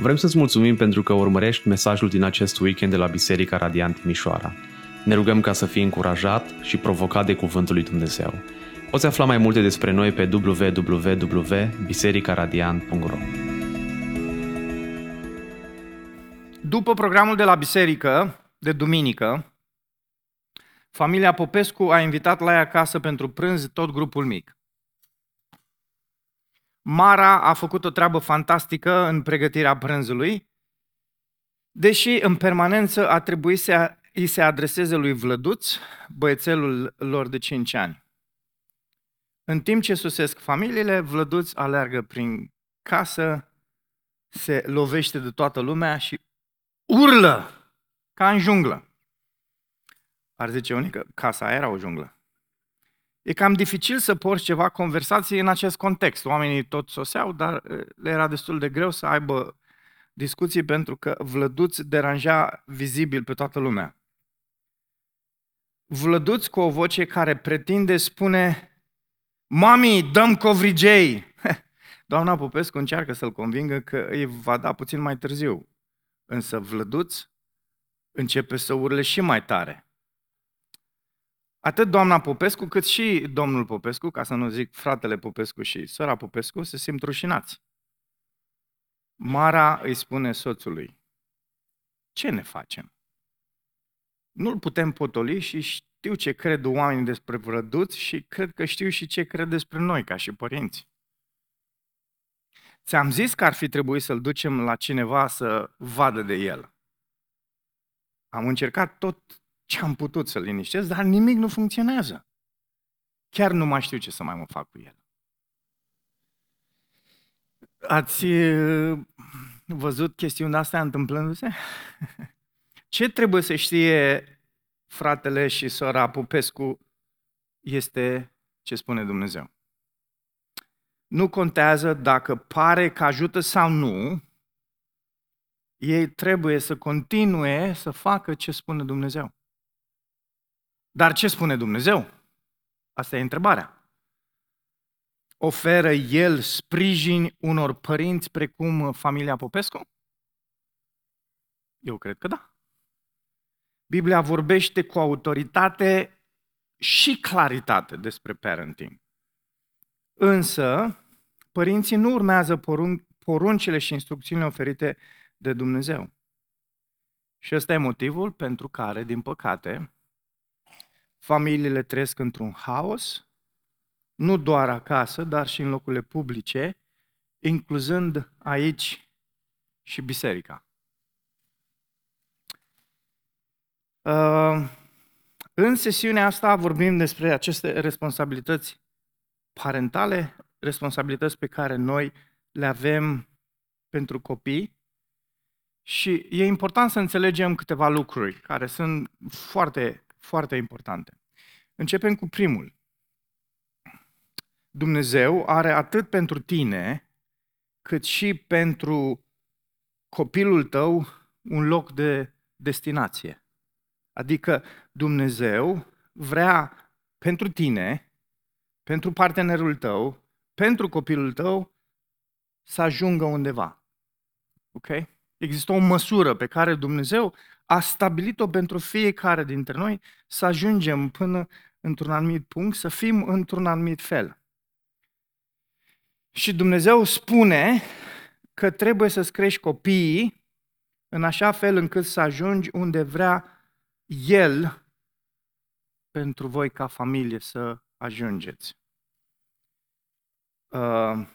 Vrem să-ți mulțumim pentru că urmărești mesajul din acest weekend de la Biserica Radiant Mișoara. Ne rugăm ca să fii încurajat și provocat de Cuvântul lui Dumnezeu. Poți afla mai multe despre noi pe www.bisericaradiant.ro După programul de la biserică, de duminică, familia Popescu a invitat la ea acasă pentru prânz tot grupul mic. Mara a făcut o treabă fantastică în pregătirea prânzului, deși în permanență a trebuit să îi se adreseze lui Vlăduț, băiețelul lor de 5 ani. În timp ce susesc familiile, Vlăduț alergă prin casă, se lovește de toată lumea și urlă ca în junglă. Ar zice unii că casa aia era o junglă. E cam dificil să porți ceva conversații în acest context. Oamenii tot soseau, dar le era destul de greu să aibă discuții pentru că Vlăduț deranja vizibil pe toată lumea. Vlăduț cu o voce care pretinde spune Mami, dăm covrigei! Doamna Popescu încearcă să-l convingă că îi va da puțin mai târziu. Însă Vlăduț începe să urle și mai tare. Atât doamna Popescu, cât și domnul Popescu, ca să nu zic fratele Popescu și sora Popescu, se simt rușinați. Mara îi spune soțului, ce ne facem? Nu-l putem potoli și știu ce cred oamenii despre vrăduți și cred că știu și ce cred despre noi ca și părinți. Ți-am zis că ar fi trebuit să-l ducem la cineva să vadă de el. Am încercat tot ce am putut să-l liniștesc, dar nimic nu funcționează. Chiar nu mai știu ce să mai mă fac cu el. Ați uh, văzut chestiuni de astea întâmplându-se? Ce trebuie să știe fratele și sora Popescu este ce spune Dumnezeu. Nu contează dacă pare că ajută sau nu, ei trebuie să continue să facă ce spune Dumnezeu. Dar ce spune Dumnezeu? Asta e întrebarea. Oferă El sprijin unor părinți precum familia Popescu? Eu cred că da. Biblia vorbește cu autoritate și claritate despre parenting. Însă, părinții nu urmează porun- poruncile și instrucțiunile oferite de Dumnezeu. Și ăsta e motivul pentru care, din păcate, familiile trăiesc într-un haos, nu doar acasă, dar și în locurile publice, incluzând aici și biserica. Uh, în sesiunea asta vorbim despre aceste responsabilități parentale, responsabilități pe care noi le avem pentru copii și e important să înțelegem câteva lucruri care sunt foarte, foarte importante. Începem cu primul. Dumnezeu are atât pentru tine, cât și pentru copilul tău un loc de destinație. Adică Dumnezeu vrea pentru tine, pentru partenerul tău, pentru copilul tău, să ajungă undeva. Ok? Există o măsură pe care Dumnezeu a stabilit-o pentru fiecare dintre noi să ajungem până într-un anumit punct, să fim într-un anumit fel. Și Dumnezeu spune că trebuie să-ți crești copiii în așa fel încât să ajungi unde vrea el pentru voi ca familie să ajungeți. Uh,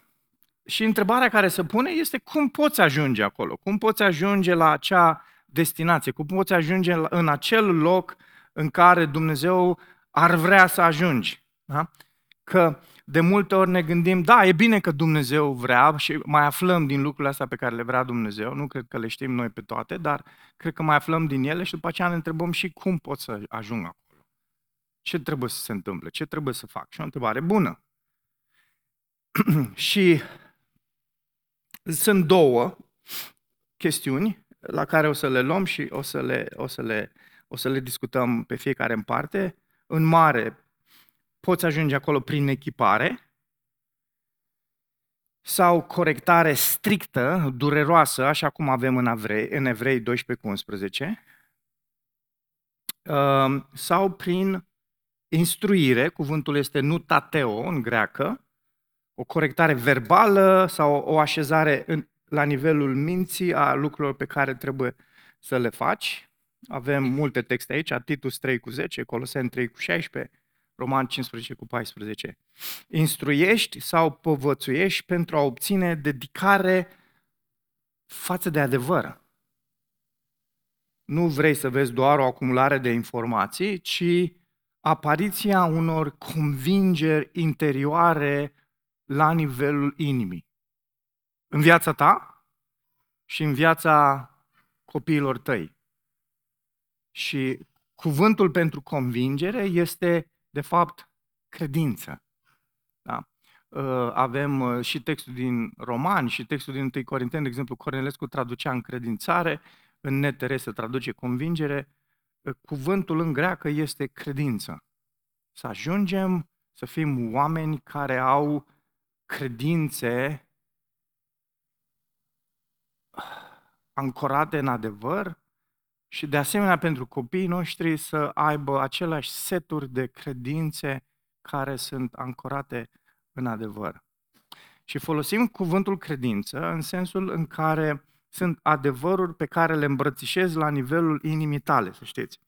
și întrebarea care se pune este cum poți ajunge acolo? Cum poți ajunge la acea destinație? Cum poți ajunge în acel loc în care Dumnezeu ar vrea să ajungi? Da? Că de multe ori ne gândim, da, e bine că Dumnezeu vrea și mai aflăm din lucrurile astea pe care le vrea Dumnezeu, nu cred că le știm noi pe toate, dar cred că mai aflăm din ele și după aceea ne întrebăm și cum pot să ajung acolo. Ce trebuie să se întâmple? Ce trebuie să fac? Și o întrebare bună. și sunt două chestiuni la care o să le luăm și o să le, o să le, o să le discutăm pe fiecare în parte. În mare, poți ajunge acolo prin echipare sau corectare strictă, dureroasă, așa cum avem în Evrei, în Evrei 12 cu 11, uh, sau prin instruire, cuvântul este nutateo în greacă, o corectare verbală sau o așezare în, la nivelul minții a lucrurilor pe care trebuie să le faci. Avem multe texte aici, Titus 3 cu 10, Coloseni 3 cu 16, Roman 15 cu 14. Instruiești sau povățuiești pentru a obține dedicare față de adevăr. Nu vrei să vezi doar o acumulare de informații, ci apariția unor convingeri interioare la nivelul inimii. În viața ta și în viața copiilor tăi. Și cuvântul pentru convingere este, de fapt, credință. Da? Uh, avem uh, și textul din Roman și textul din 1 Corinteni, de exemplu, Cornelescu traducea încredințare, în netere se traduce convingere. Uh, cuvântul în greacă este credință. Să ajungem să fim oameni care au credințe ancorate în adevăr și de asemenea pentru copiii noștri să aibă aceleași seturi de credințe care sunt ancorate în adevăr. Și folosim cuvântul credință în sensul în care sunt adevăruri pe care le îmbrățișez la nivelul inimii tale, să știți.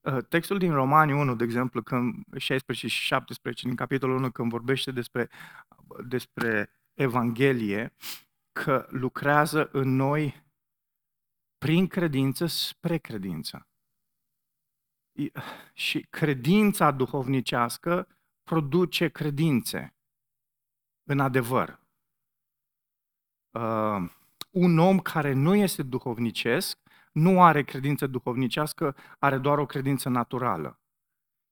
Uh, textul din Romani 1, de exemplu, când 16 și 17, din capitolul 1, când vorbește despre, despre Evanghelie, că lucrează în noi prin credință spre credință. Și credința duhovnicească produce credințe în adevăr. Uh, un om care nu este duhovnicesc nu are credință duhovnicească, are doar o credință naturală.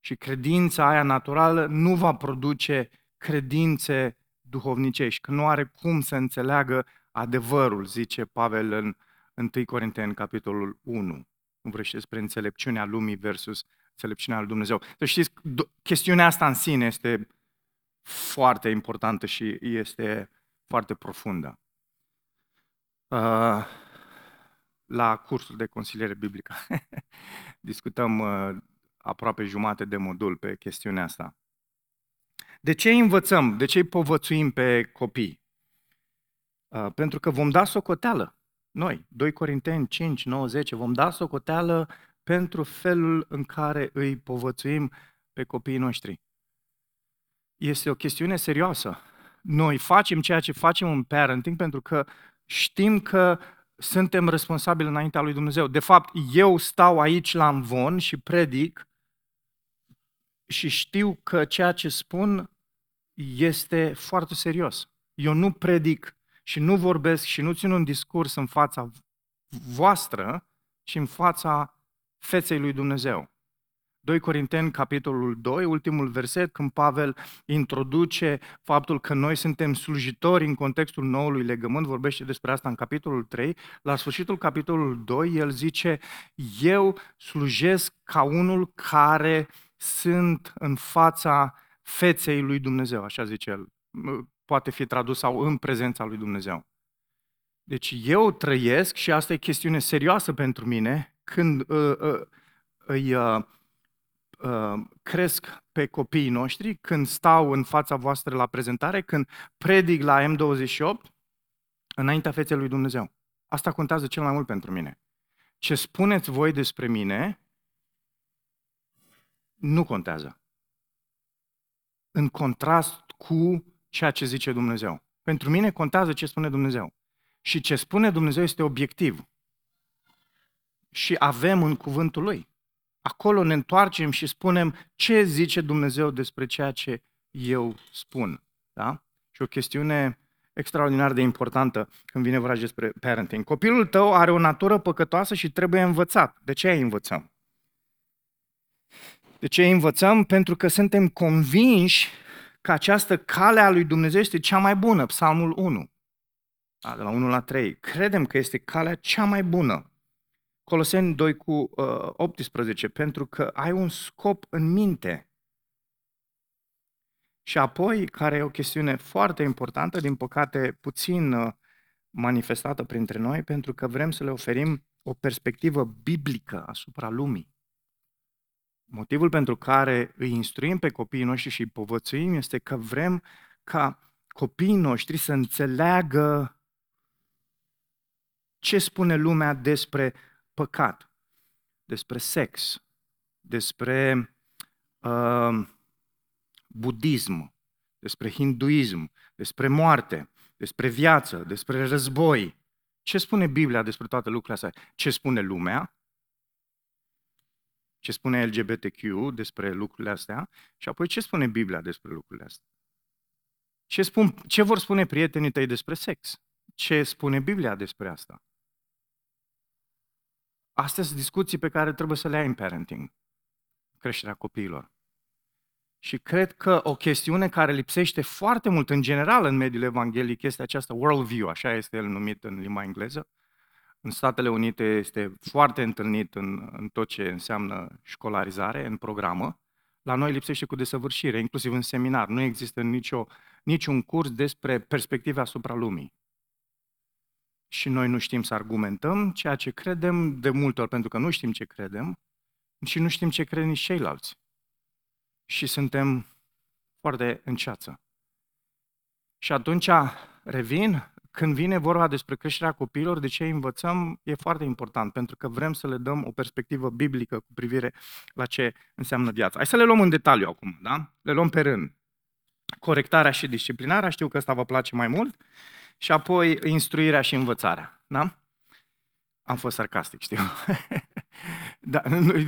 Și credința aia naturală nu va produce credințe duhovnicești, că nu are cum să înțeleagă adevărul, zice Pavel în 1 Corinteni, capitolul 1. Vorbește despre înțelepciunea lumii versus înțelepciunea lui Dumnezeu. Să știți, chestiunea asta în sine este foarte importantă și este foarte profundă. Uh, la cursul de consiliere biblică. Discutăm uh, aproape jumate de modul pe chestiunea asta. De ce învățăm? De ce îi povățuim pe copii? Uh, pentru că vom da socoteală. Noi, 2 Corinteni 5, 9, 10, vom da socoteală pentru felul în care îi povățuim pe copiii noștri. Este o chestiune serioasă. Noi facem ceea ce facem în parenting pentru că știm că suntem responsabili înaintea lui Dumnezeu. De fapt, eu stau aici la învon și predic și știu că ceea ce spun este foarte serios. Eu nu predic și nu vorbesc și nu țin un discurs în fața voastră, ci în fața feței lui Dumnezeu. 2 Corinteni, capitolul 2, ultimul verset, când Pavel introduce faptul că noi suntem slujitori în contextul noului legământ, vorbește despre asta în capitolul 3, la sfârșitul capitolului 2, el zice, eu slujesc ca unul care sunt în fața feței lui Dumnezeu, așa zice el. Poate fi tradus sau în prezența lui Dumnezeu. Deci eu trăiesc, și asta e chestiune serioasă pentru mine, când uh, uh, îi uh, Uh, cresc pe copiii noștri când stau în fața voastră la prezentare, când predic la M28 înaintea feței lui Dumnezeu. Asta contează cel mai mult pentru mine. Ce spuneți voi despre mine nu contează. În contrast cu ceea ce zice Dumnezeu. Pentru mine contează ce spune Dumnezeu. Și ce spune Dumnezeu este obiectiv. Și avem în cuvântul Lui. Acolo ne întoarcem și spunem ce zice Dumnezeu despre ceea ce eu spun. Da? Și o chestiune extraordinar de importantă când vine vorba despre parenting. Copilul tău are o natură păcătoasă și trebuie învățat. De ce îi învățăm? De ce îi învățăm? Pentru că suntem convinși că această cale a lui Dumnezeu este cea mai bună. Psalmul 1, da, de la 1 la 3. Credem că este calea cea mai bună. Coloseni 2 cu uh, 18, pentru că ai un scop în minte. Și apoi, care e o chestiune foarte importantă, din păcate puțin uh, manifestată printre noi, pentru că vrem să le oferim o perspectivă biblică asupra lumii. Motivul pentru care îi instruim pe copiii noștri și îi povățuim este că vrem ca copiii noștri să înțeleagă ce spune lumea despre păcat, despre sex, despre uh, budism, despre hinduism, despre moarte, despre viață, despre război. Ce spune Biblia despre toate lucrurile astea? Ce spune lumea? Ce spune LGBTQ despre lucrurile astea? Și apoi ce spune Biblia despre lucrurile astea? Ce, spun, ce vor spune prietenii tăi despre sex? Ce spune Biblia despre asta? Astea sunt discuții pe care trebuie să le ai în parenting, creșterea copiilor. Și cred că o chestiune care lipsește foarte mult în general în mediul evanghelic este această worldview, așa este el numit în limba engleză. În Statele Unite este foarte întâlnit în, în tot ce înseamnă școlarizare, în programă. La noi lipsește cu desăvârșire, inclusiv în seminar. Nu există nicio, niciun curs despre perspective asupra lumii. Și noi nu știm să argumentăm ceea ce credem, de multe ori pentru că nu știm ce credem și nu știm ce cred nici ceilalți și suntem foarte în ceață. Și atunci revin, când vine vorba despre creșterea copiilor, de ce îi învățăm, e foarte important, pentru că vrem să le dăm o perspectivă biblică cu privire la ce înseamnă viața. Hai să le luăm în detaliu acum, da? Le luăm pe rând. Corectarea și disciplinarea, știu că asta vă place mai mult, și apoi instruirea și învățarea, da? Am fost sarcastic, știu. Da,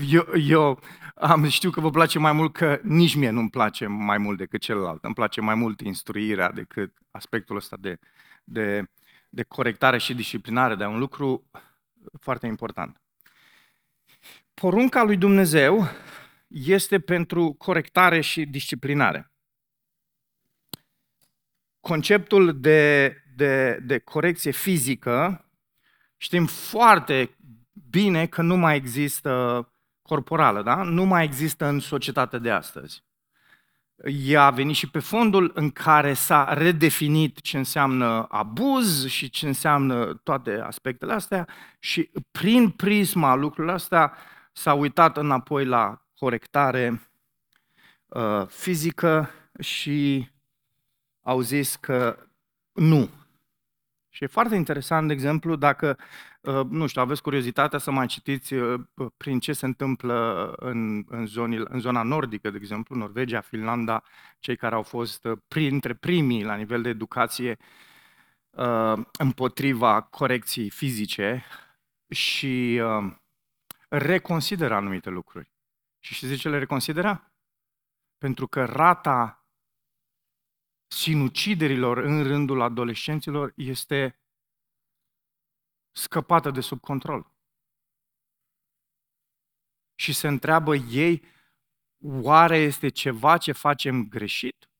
eu, eu am, știu că vă place mai mult că nici mie nu-mi place mai mult decât celălalt. Îmi place mai mult instruirea decât aspectul ăsta de, de, de corectare și disciplinare, dar un lucru foarte important. Porunca lui Dumnezeu este pentru corectare și disciplinare. Conceptul de, de, de corecție fizică știm foarte bine că nu mai există corporală, da? Nu mai există în societatea de astăzi. Ea a venit și pe fondul în care s-a redefinit ce înseamnă abuz și ce înseamnă toate aspectele astea și prin prisma lucrurilor astea s-a uitat înapoi la corectare uh, fizică și au zis că nu, și e foarte interesant, de exemplu, dacă, uh, nu știu, aveți curiozitatea să mai citiți uh, prin ce se întâmplă în, în, zonile, în zona nordică, de exemplu, Norvegia, Finlanda, cei care au fost uh, printre primii la nivel de educație împotriva corecției fizice și reconsideră anumite lucruri. Și știți de ce le reconsidera? Pentru că rata sinuciderilor în rândul adolescenților este scăpată de sub control. Și se întreabă ei, oare este ceva ce facem greșit?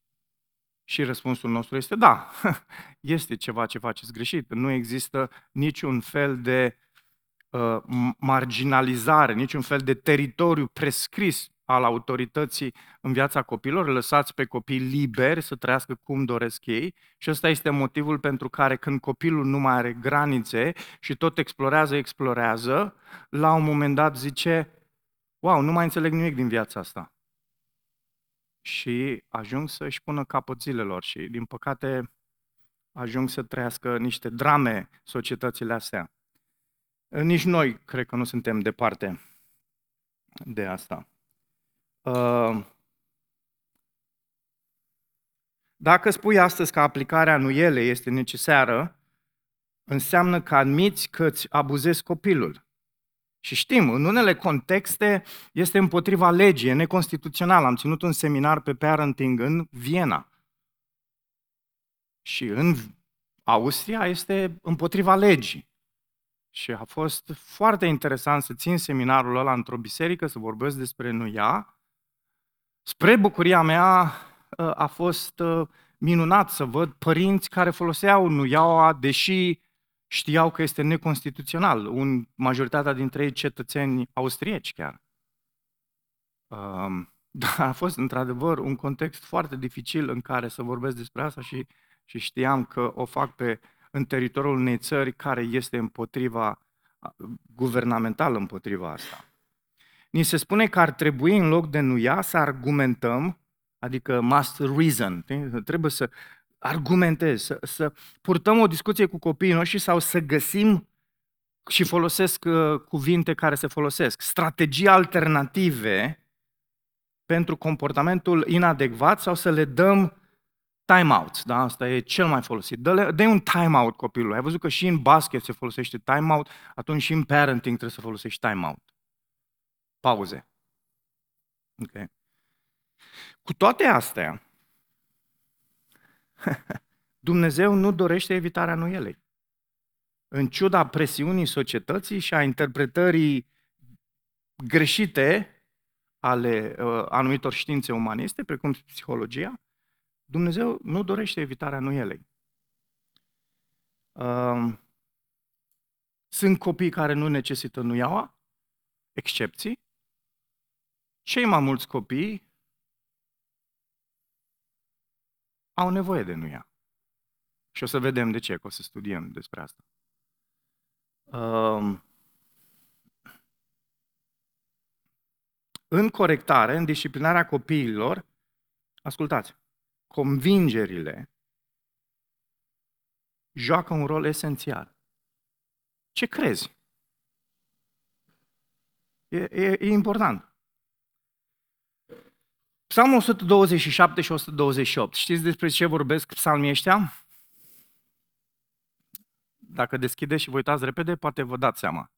Și răspunsul nostru este da, este ceva ce faceți greșit. Nu există niciun fel de uh, marginalizare, niciun fel de teritoriu prescris al autorității în viața copilor, lăsați pe copii liberi să trăiască cum doresc ei și ăsta este motivul pentru care când copilul nu mai are granițe și tot explorează, explorează, la un moment dat zice, wow, nu mai înțeleg nimic din viața asta. Și ajung să-și pună capăt zilelor și, din păcate, ajung să trăiască niște drame societățile astea. Nici noi cred că nu suntem departe de asta. Ehm, dacă spui astăzi că aplicarea anuielei este necesară, înseamnă că admiți că îți abuzezi copilul. Și știm, în unele contexte este împotriva legii, e neconstituțional. Am ținut un seminar pe parenting în Viena. Și în Austria este împotriva legii. Și a fost foarte interesant să țin seminarul ăla într-o biserică, să vorbesc despre nuia Spre bucuria mea ă, a fost ă, minunat să văd părinți care foloseau nuiaua, deși știau că este neconstituțional, un, majoritatea dintre ei cetățeni austrieci chiar. Da, a fost într-adevăr un context foarte dificil în care să vorbesc despre asta și, și știam că o fac pe, în teritoriul unei țări care este împotriva, guvernamental împotriva asta. Ni se spune că ar trebui în loc de nuia să argumentăm, adică must reason, trebuie să argumentez, să, să purtăm o discuție cu copiii noștri sau să găsim și folosesc uh, cuvinte care se folosesc, strategii alternative pentru comportamentul inadecvat sau să le dăm time-out. Da? Asta e cel mai folosit. Dă, dă un time-out copilului. Ai văzut că și în basket se folosește time-out, atunci și în parenting trebuie să folosești time-out. Pauze. Okay. Cu toate astea, Dumnezeu nu dorește evitarea nuielei. În ciuda presiunii societății și a interpretării greșite ale uh, anumitor științe umaniste, precum psihologia, Dumnezeu nu dorește evitarea nuielei. Uh, sunt copii care nu necesită nuiaua, excepții. Cei mai mulți copii au nevoie de nuia. Și o să vedem de ce, că o să studiem despre asta. Uh, în corectare, în disciplinarea copiilor, ascultați, convingerile joacă un rol esențial. Ce crezi? E, e, e important. Psalmul 127 și 128. Știți despre ce vorbesc psalmii ăștia? Dacă deschideți și vă uitați repede, poate vă dați seama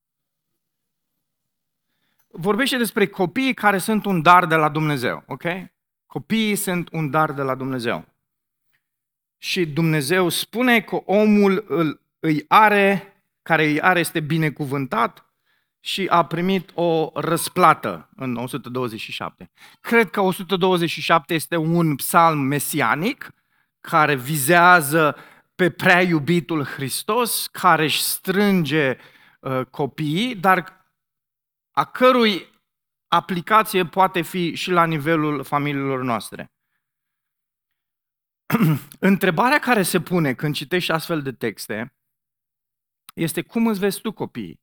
vorbește despre copiii care sunt un dar de la Dumnezeu, ok? Copiii sunt un dar de la Dumnezeu. Și Dumnezeu spune că omul îl, îi are, care îi are este binecuvântat și a primit o răsplată în 127. Cred că 127 este un psalm mesianic care vizează pe prea iubitul Hristos, care își strânge uh, copiii, dar a cărui aplicație poate fi și la nivelul familiilor noastre. Întrebarea care se pune când citești astfel de texte este cum îți vezi tu copiii?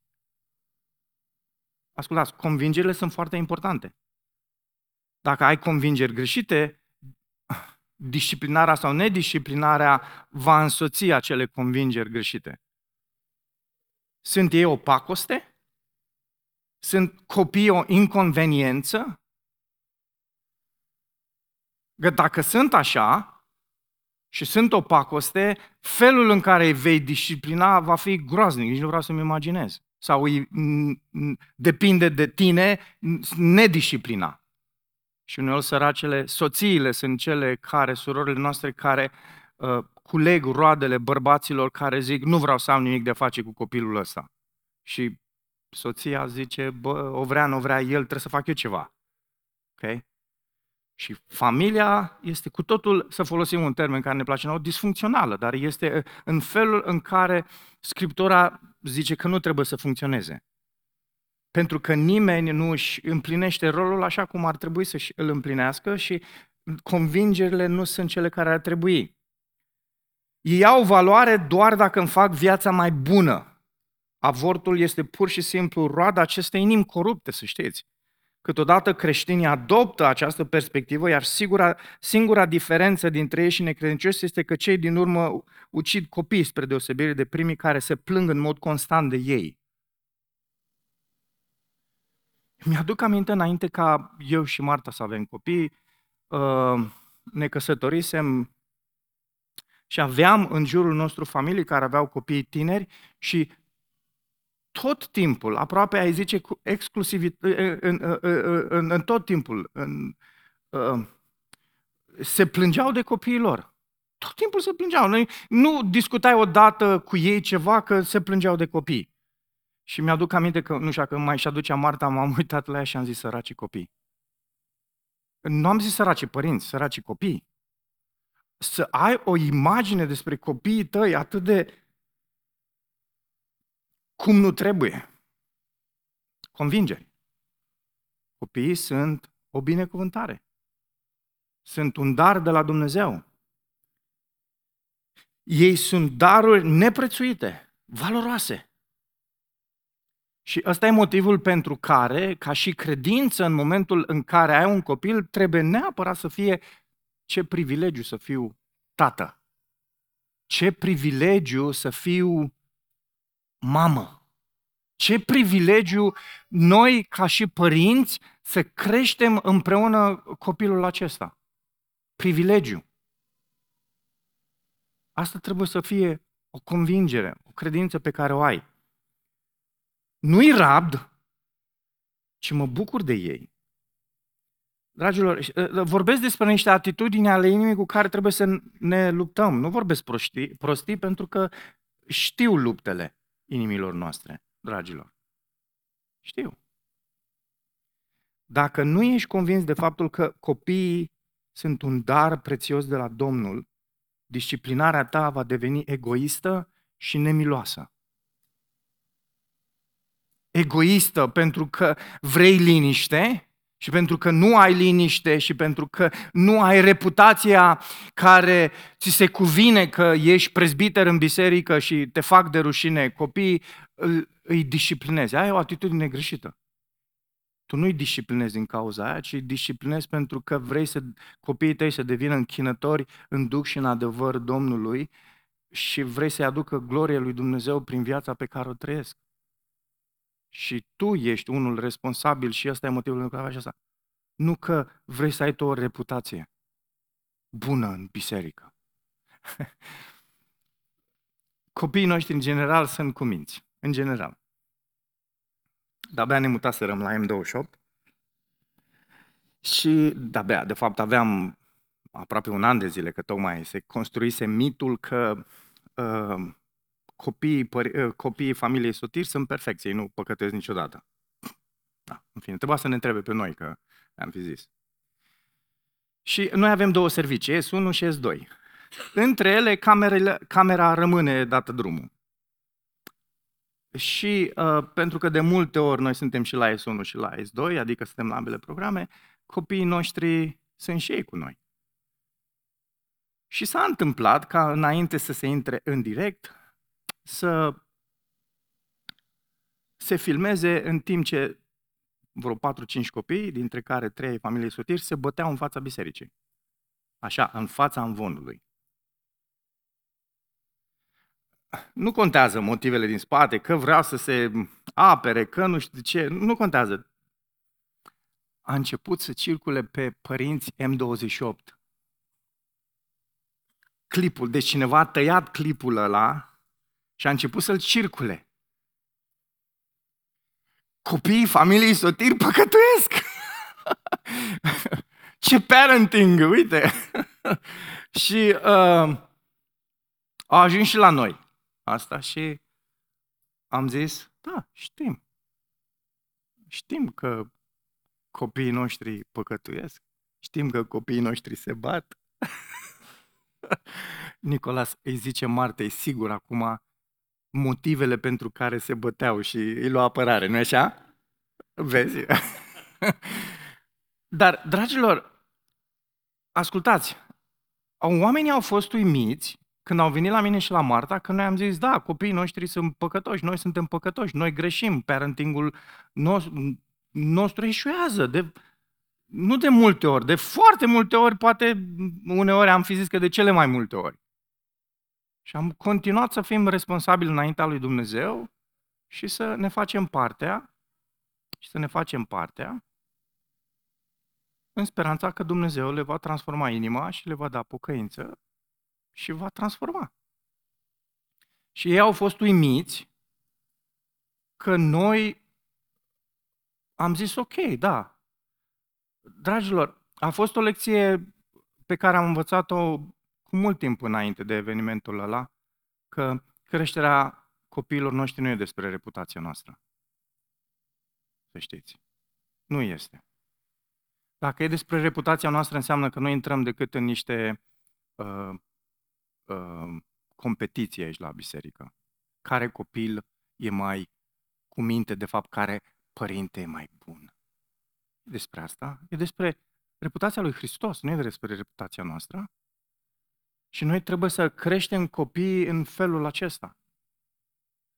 Ascultați, convingerile sunt foarte importante. Dacă ai convingeri greșite, disciplinarea sau nedisciplinarea va însoți acele convingeri greșite. Sunt ei o pacoste? Sunt copii o inconveniență? Că dacă sunt așa și sunt o pacoste, felul în care îi vei disciplina va fi groaznic, nici nu vreau să-mi imaginez. Sau îi, depinde de tine nedisciplina. Și uneori săracele, soțiile sunt cele care, surorile noastre, care uh, culeg roadele bărbaților care zic nu vreau să am nimic de a face cu copilul ăsta. Și soția zice, bă, o vrea, nu vrea, el trebuie să fac eu ceva. Ok? Și familia este cu totul, să folosim un termen care ne place nouă, disfuncțională, dar este în felul în care Scriptura zice că nu trebuie să funcționeze. Pentru că nimeni nu își împlinește rolul așa cum ar trebui să îl împlinească și convingerile nu sunt cele care ar trebui. Ei au valoare doar dacă îmi fac viața mai bună. Avortul este pur și simplu roada acestei inimi corupte, să știți. Câteodată creștinii adoptă această perspectivă, iar singura, singura diferență dintre ei și necredincioși este că cei din urmă ucid copii spre deosebire de primii care se plâng în mod constant de ei. Mi-aduc aminte înainte ca eu și Marta să avem copii, uh, ne căsătorisem și aveam în jurul nostru familii care aveau copii tineri și tot timpul, aproape ai zice cu exclusiv, în, în, în, în tot timpul, în, se plângeau de copiii lor. Tot timpul se plângeau. Noi nu discutai odată cu ei ceva că se plângeau de copii. Și mi-aduc aminte că, nu știu, că mai și aducea Marta, m-am uitat la ea și am zis săraci copii. Nu am zis săraci părinți, săraci copii. Să ai o imagine despre copiii tăi atât de cum nu trebuie. Convingeri. Copiii sunt o binecuvântare. sunt un dar de la Dumnezeu. Ei sunt daruri neprețuite, valoroase. Și ăsta e motivul pentru care, ca și credință, în momentul în care ai un copil, trebuie neapărat să fie ce privilegiu să fiu tată. Ce privilegiu să fiu mamă. Ce privilegiu noi, ca și părinți, să creștem împreună copilul acesta. Privilegiu. Asta trebuie să fie o convingere, o credință pe care o ai. Nu-i rabd, ci mă bucur de ei. Dragilor, vorbesc despre niște atitudini ale inimii cu care trebuie să ne luptăm. Nu vorbesc prostii, prostii pentru că știu luptele inimilor noastre, dragilor. Știu. Dacă nu ești convins de faptul că copiii sunt un dar prețios de la Domnul, disciplinarea ta va deveni egoistă și nemiloasă. Egoistă pentru că vrei liniște și pentru că nu ai liniște și pentru că nu ai reputația care ți se cuvine că ești prezbiter în biserică și te fac de rușine, copiii îi disciplinezi. Aia e o atitudine greșită. Tu nu-i disciplinezi din cauza aia, ci îi disciplinezi pentru că vrei să copiii tăi să devină închinători în duc și în adevăr Domnului și vrei să-i aducă gloria lui Dumnezeu prin viața pe care o trăiesc. Și tu ești unul responsabil și ăsta e motivul pentru care faci asta. Nu că vrei să ai tu o reputație bună în biserică. Copiii noștri, în general, sunt cuminți. În general. De-abia ne mutaserăm la M28 și de-abia, de fapt, aveam aproape un an de zile că tocmai se construise mitul că uh, copiii, păr- uh, copiii familiei sotiri sunt perfecți, ei nu păcătesc niciodată. Da, în fine, trebuia să ne întrebe pe noi, că am fi zis. Și noi avem două servicii, S1 și S2. Între ele, camerele, camera rămâne dată drumul. Și uh, pentru că de multe ori noi suntem și la S1 și la S2, adică suntem la ambele programe, copiii noștri sunt și ei cu noi. Și s-a întâmplat ca înainte să se intre în direct, să se filmeze în timp ce vreo 4-5 copii, dintre care 3 familii sotiri, se băteau în fața bisericii. Așa, în fața învonului. Nu contează motivele din spate, că vrea să se apere, că nu știu ce, nu contează. A început să circule pe părinți M28. Clipul, deci cineva a tăiat clipul ăla și a început să-l circule. Copiii familiei sotiri păcătuiesc! Ce parenting, uite! și uh, a ajuns și la noi asta și am zis, da, știm. Știm că copiii noștri păcătuiesc, știm că copiii noștri se bat. Nicolas îi zice Martei, sigur, acum motivele pentru care se băteau și îi lua apărare, nu așa? Vezi? Dar, dragilor, ascultați, oamenii au fost uimiți când au venit la mine și la Marta, că noi am zis, da, copiii noștri sunt păcătoși, noi suntem păcătoși, noi greșim, parentingul nostru, nostru eșuează. De, nu de multe ori, de foarte multe ori, poate uneori am fi zis că de cele mai multe ori. Și am continuat să fim responsabili înaintea lui Dumnezeu și să ne facem partea și să ne facem partea în speranța că Dumnezeu le va transforma inima și le va da pocăință și va transforma. Și ei au fost uimiți că noi am zis ok, da. Dragilor, a fost o lecție pe care am învățat-o cu mult timp înainte de evenimentul ăla, că creșterea copiilor noștri nu e despre reputația noastră. Să știți. Nu este. Dacă e despre reputația noastră, înseamnă că noi intrăm decât în niște uh, uh, competiție aici la biserică. Care copil e mai cu minte, de fapt, care părinte e mai bun. Despre asta? E despre reputația lui Hristos, nu e despre reputația noastră. Și noi trebuie să creștem copiii în felul acesta.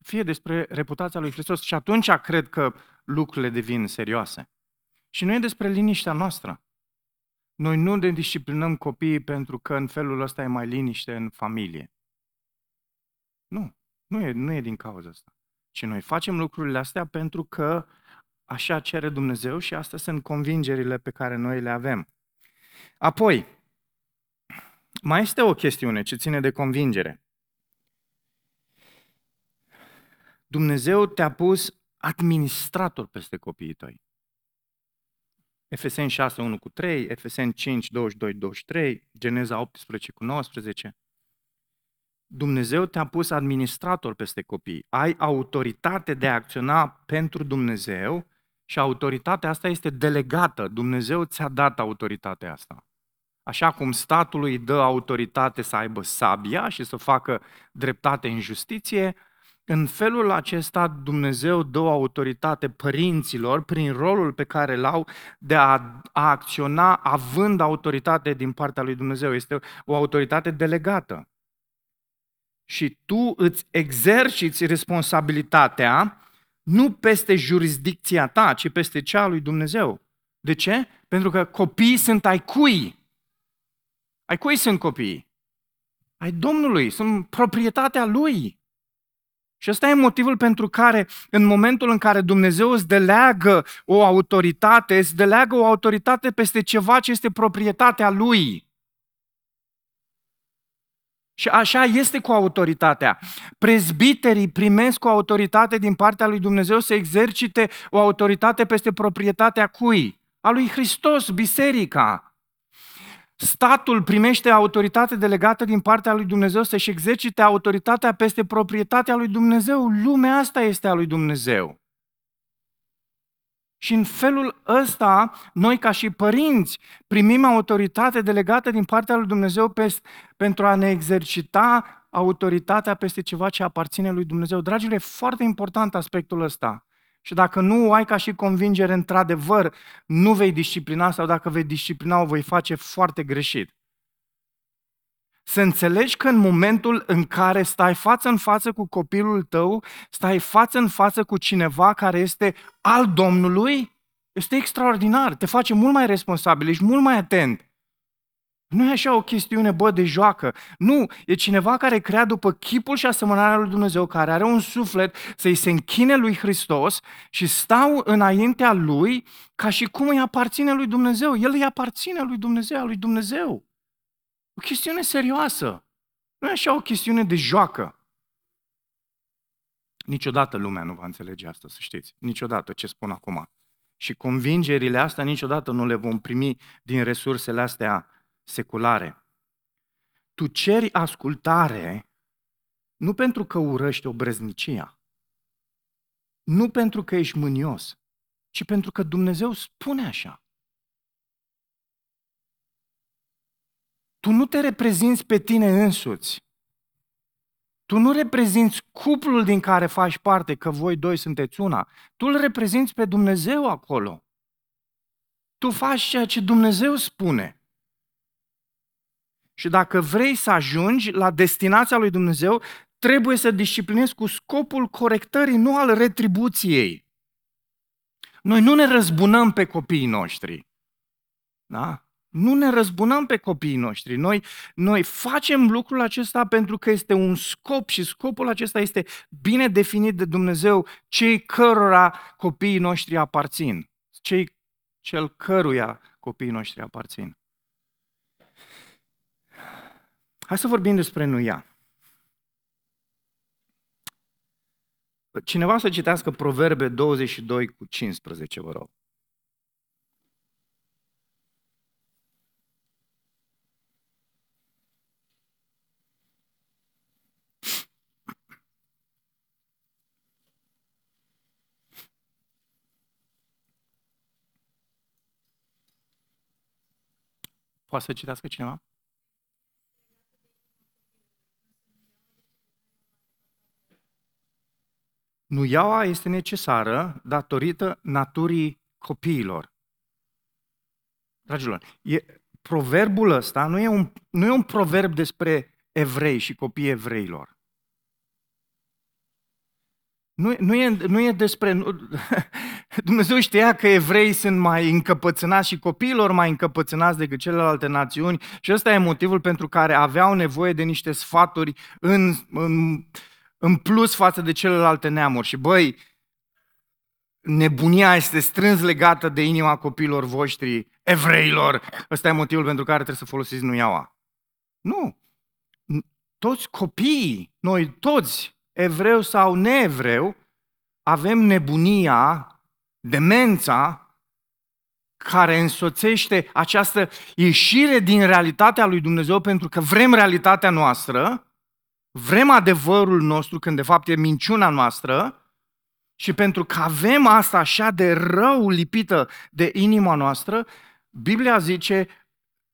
Fie despre reputația lui Hristos și atunci cred că lucrurile devin serioase. Și nu e despre liniștea noastră. Noi nu ne disciplinăm copiii pentru că în felul ăsta e mai liniște în familie. Nu, nu e, nu e din cauza asta. Ci noi facem lucrurile astea pentru că așa cere Dumnezeu și astea sunt convingerile pe care noi le avem. Apoi, mai este o chestiune ce ține de convingere. Dumnezeu te-a pus administrator peste copiii tăi. Efeseni 6, 1 cu 3, Efeseni 5, 22, 23, Geneza 18 cu 19. Dumnezeu te-a pus administrator peste copii. Ai autoritate de a acționa pentru Dumnezeu și autoritatea asta este delegată. Dumnezeu ți-a dat autoritatea asta. Așa cum statul îi dă autoritate să aibă sabia și să facă dreptate în justiție, în felul acesta Dumnezeu dă o autoritate părinților prin rolul pe care îl au de a, a acționa având autoritate din partea lui Dumnezeu. Este o autoritate delegată. Și tu îți exerciți responsabilitatea nu peste jurisdicția ta, ci peste cea a lui Dumnezeu. De ce? Pentru că copiii sunt ai cui? Ai cui sunt copiii? Ai Domnului, sunt proprietatea Lui. Și ăsta e motivul pentru care în momentul în care Dumnezeu îți deleagă o autoritate, îți deleagă o autoritate peste ceva ce este proprietatea Lui. Și așa este cu autoritatea. Prezbiterii primesc o autoritate din partea lui Dumnezeu să exercite o autoritate peste proprietatea cui? A lui Hristos, biserica. Statul primește autoritate delegată din partea lui Dumnezeu să-și exercite autoritatea peste proprietatea lui Dumnezeu. Lumea asta este a lui Dumnezeu. Și în felul ăsta, noi ca și părinți primim autoritate delegată din partea lui Dumnezeu pentru a ne exercita autoritatea peste ceva ce aparține lui Dumnezeu. Dragilor, e foarte important aspectul ăsta. Și dacă nu o ai ca și convingere, într-adevăr, nu vei disciplina sau dacă vei disciplina, o vei face foarte greșit. Să înțelegi că în momentul în care stai față în față cu copilul tău, stai față în față cu cineva care este al Domnului, este extraordinar, te face mult mai responsabil, ești mult mai atent. Nu e așa o chestiune, bă, de joacă. Nu, e cineva care crea după chipul și asemănarea lui Dumnezeu, care are un suflet să-i se închine lui Hristos și stau înaintea lui ca și cum îi aparține lui Dumnezeu. El îi aparține lui Dumnezeu, lui Dumnezeu. O chestiune serioasă. Nu e așa o chestiune de joacă. Niciodată lumea nu va înțelege asta, să știți. Niciodată ce spun acum. Și convingerile astea niciodată nu le vom primi din resursele astea seculare. Tu ceri ascultare nu pentru că urăști obrăznicia, nu pentru că ești mânios, ci pentru că Dumnezeu spune așa. Tu nu te reprezinți pe tine însuți. Tu nu reprezinți cuplul din care faci parte, că voi doi sunteți una. Tu îl reprezinți pe Dumnezeu acolo. Tu faci ceea ce Dumnezeu spune. Și dacă vrei să ajungi la destinația lui Dumnezeu, trebuie să disciplinezi cu scopul corectării, nu al retribuției. Noi nu ne răzbunăm pe copiii noștri. Da? Nu ne răzbunăm pe copiii noștri. Noi, noi facem lucrul acesta pentru că este un scop și scopul acesta este bine definit de Dumnezeu cei cărora copiii noștri aparțin. Cei, cel căruia copiii noștri aparțin. Hai să vorbim despre nuia. Cineva să citească Proverbe 22 cu 15, vă rog. Poate să citească cineva? Nuiaua este necesară datorită naturii copiilor. Dragilor, e, proverbul ăsta nu e, un, nu e un proverb despre evrei și copiii evreilor. Nu, nu, e, nu e despre... Nu, Dumnezeu știa că evrei sunt mai încăpățânați și copiilor mai încăpățânați decât celelalte națiuni și ăsta e motivul pentru care aveau nevoie de niște sfaturi în, în, în plus față de celelalte neamuri. Și băi, nebunia este strâns legată de inima copiilor voștri, evreilor. Ăsta e motivul pentru care trebuie să folosiți nuiaua. Nu. Toți copiii, noi toți, evreu sau neevreu, avem nebunia, demența care însoțește această ieșire din realitatea lui Dumnezeu pentru că vrem realitatea noastră, vrem adevărul nostru când de fapt e minciuna noastră și pentru că avem asta așa de rău lipită de inima noastră, Biblia zice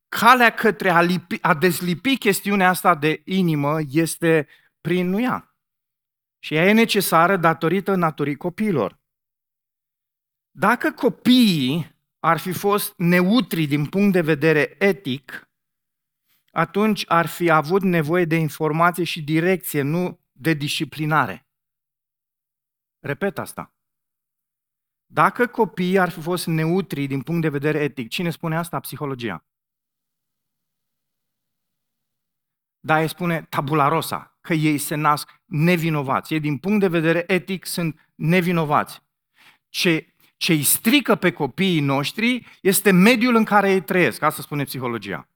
calea către a, lipi, a dezlipi chestiunea asta de inimă este prin nuia. Și ea e necesară datorită naturii copiilor. Dacă copiii ar fi fost neutri din punct de vedere etic, atunci ar fi avut nevoie de informație și direcție, nu de disciplinare. Repet asta. Dacă copiii ar fi fost neutri din punct de vedere etic, cine spune asta? Psihologia. Da, ei spune tabula rosa, că ei se nasc nevinovați. Ei, din punct de vedere etic, sunt nevinovați. Ce, ce îi strică pe copiii noștri este mediul în care ei trăiesc. Asta spune psihologia.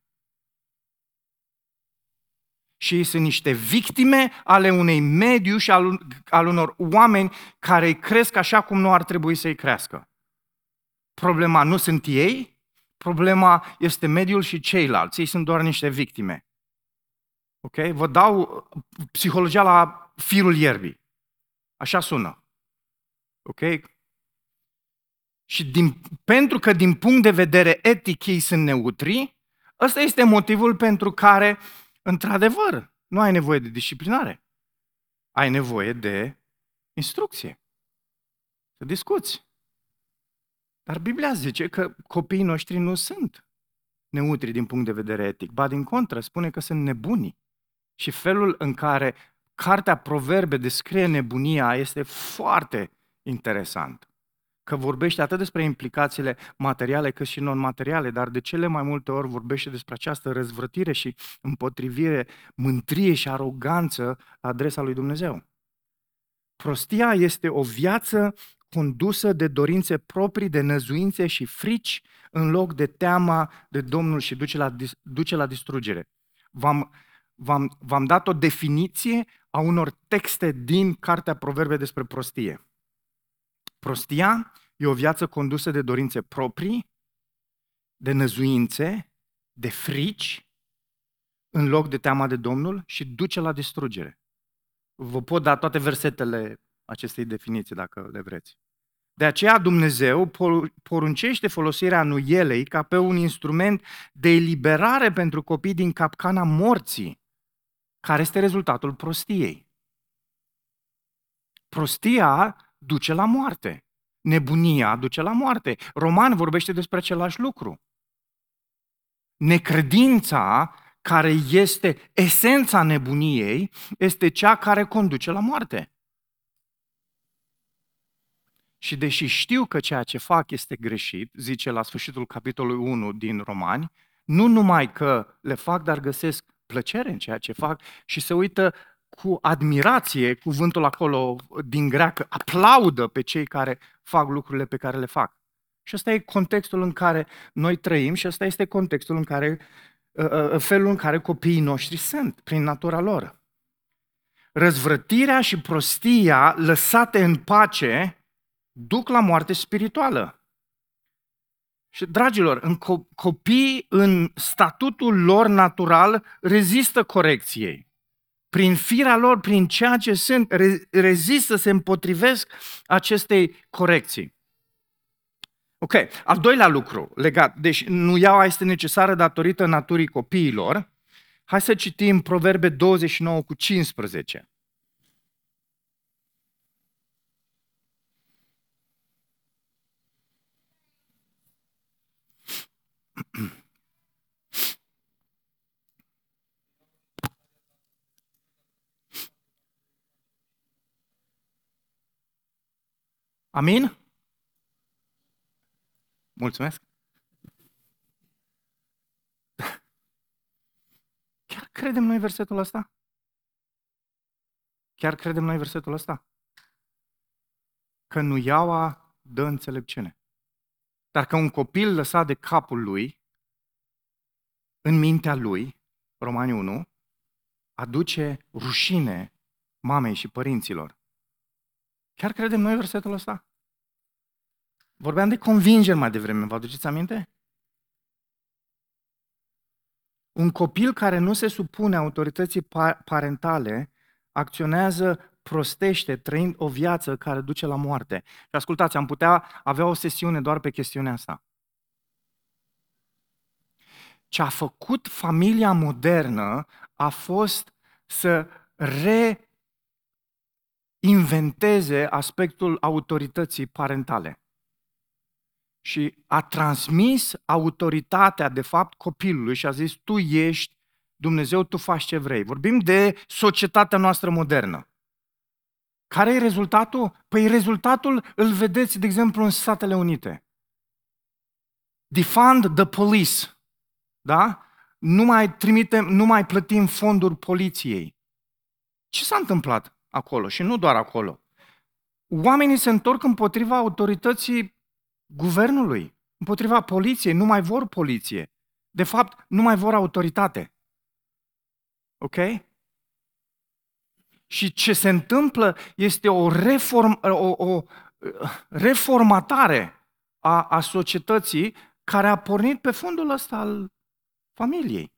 Și ei sunt niște victime ale unei mediu și al, al unor oameni care îi cresc așa cum nu ar trebui să-i crească. Problema nu sunt ei, problema este mediul și ceilalți. Ei sunt doar niște victime. Ok? Vă dau psihologia la firul ierbii. Așa sună. Ok? Și din, pentru că din punct de vedere etic ei sunt neutri, ăsta este motivul pentru care, într-adevăr, nu ai nevoie de disciplinare. Ai nevoie de instrucție. Să discuți. Dar Biblia zice că copiii noștri nu sunt neutri din punct de vedere etic. Ba din contră, spune că sunt nebuni. Și felul în care cartea Proverbe descrie nebunia este foarte interesant. Că vorbește atât despre implicațiile materiale cât și non-materiale, dar de cele mai multe ori vorbește despre această răzvrătire și împotrivire, mântrie și aroganță la adresa lui Dumnezeu. Prostia este o viață condusă de dorințe proprii, de năzuințe și frici, în loc de teama de Domnul și duce la, duce la distrugere. V-am v-am, v-am dat o definiție a unor texte din Cartea Proverbe despre prostie. Prostia e o viață condusă de dorințe proprii, de năzuințe, de frici, în loc de teama de Domnul și duce la distrugere. Vă pot da toate versetele acestei definiții, dacă le vreți. De aceea Dumnezeu poruncește folosirea nuielei ca pe un instrument de eliberare pentru copii din capcana morții, care este rezultatul prostiei? Prostia duce la moarte. Nebunia duce la moarte. Roman vorbește despre același lucru. Necredința care este esența nebuniei este cea care conduce la moarte. Și deși știu că ceea ce fac este greșit, zice la sfârșitul capitolului 1 din Romani, nu numai că le fac, dar găsesc plăcere în ceea ce fac și se uită cu admirație, cuvântul acolo din greacă, aplaudă pe cei care fac lucrurile pe care le fac. Și ăsta e contextul în care noi trăim și ăsta este contextul în care, ă, ă, felul în care copiii noștri sunt, prin natura lor. Răzvrătirea și prostia lăsate în pace duc la moarte spirituală. Și, dragilor, în co- copii în statutul lor natural rezistă corecției. Prin firea lor, prin ceea ce sunt, re- rezistă, se împotrivesc acestei corecții. Ok, al doilea lucru legat, deci nuiaua este necesară datorită naturii copiilor. Hai să citim Proverbe 29 cu 15. Amin? Mulțumesc! Chiar credem noi versetul ăsta? Chiar credem noi versetul ăsta? Că nu iaua dă înțelepciune. Dar că un copil lăsat de capul lui, în mintea lui, Romani 1, aduce rușine mamei și părinților. Chiar credem noi versetul ăsta? Vorbeam de convingeri mai devreme, vă aduceți aminte? Un copil care nu se supune autorității parentale acționează prostește, trăind o viață care duce la moarte. Și ascultați, am putea avea o sesiune doar pe chestiunea asta. Ce a făcut familia modernă a fost să reinventeze aspectul autorității parentale și a transmis autoritatea, de fapt, copilului și a zis, tu ești Dumnezeu, tu faci ce vrei. Vorbim de societatea noastră modernă. Care e rezultatul? Păi rezultatul îl vedeți, de exemplu, în Statele Unite. Defund the police. Da? Nu mai trimitem, nu mai plătim fonduri poliției. Ce s-a întâmplat acolo? Și nu doar acolo. Oamenii se întorc împotriva autorității guvernului, împotriva poliției, nu mai vor poliție. De fapt, nu mai vor autoritate. Ok? Și ce se întâmplă este o, reform, o, o reformatare a, a societății care a pornit pe fundul ăsta al familiei.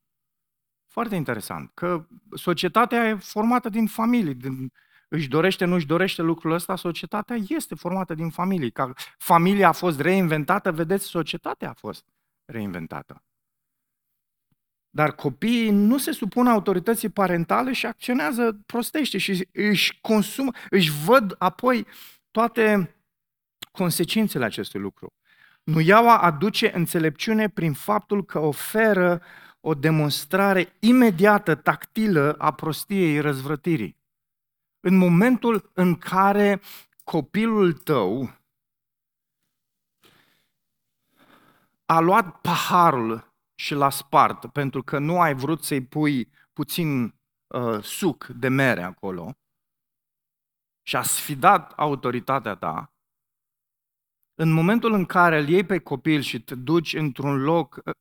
Foarte interesant, că societatea e formată din familii, din își dorește, nu își dorește lucrul ăsta, societatea este formată din familii. Ca familia a fost reinventată, vedeți, societatea a fost reinventată. Dar copiii nu se supun autorității parentale și acționează prostește și își consumă, își văd apoi toate consecințele acestui lucru. Nuiaua aduce înțelepciune prin faptul că oferă o demonstrare imediată, tactilă a prostiei răzvrătirii în momentul în care copilul tău a luat paharul și l-a spart pentru că nu ai vrut să-i pui puțin uh, suc de mere acolo și a sfidat autoritatea ta, în momentul în care îl iei pe copil și te duci într-un loc uh,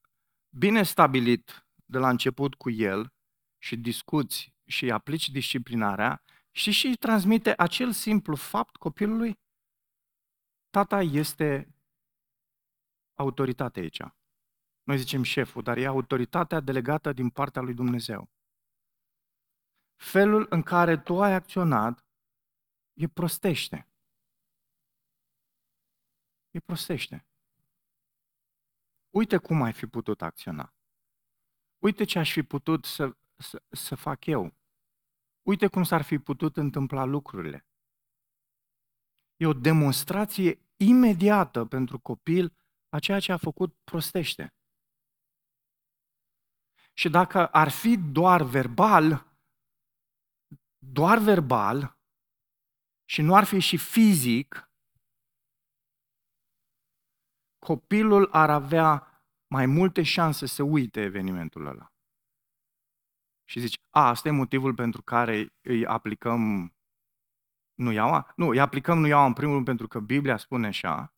bine stabilit de la început cu el și discuți și aplici disciplinarea, și și transmite acel simplu fapt copilului, tata este autoritate aici. Noi zicem șeful, dar e autoritatea delegată din partea lui Dumnezeu. Felul în care tu ai acționat e prostește. E prostește. Uite cum ai fi putut acționa. Uite ce aș fi putut să, să, să fac eu. Uite cum s-ar fi putut întâmpla lucrurile. E o demonstrație imediată pentru copil a ceea ce a făcut prostește. Și dacă ar fi doar verbal, doar verbal, și nu ar fi și fizic, copilul ar avea mai multe șanse să uite evenimentul ăla și zici, a, asta e motivul pentru care îi aplicăm nu iaua? Nu, îi aplicăm nu iaua în primul rând pentru că Biblia spune așa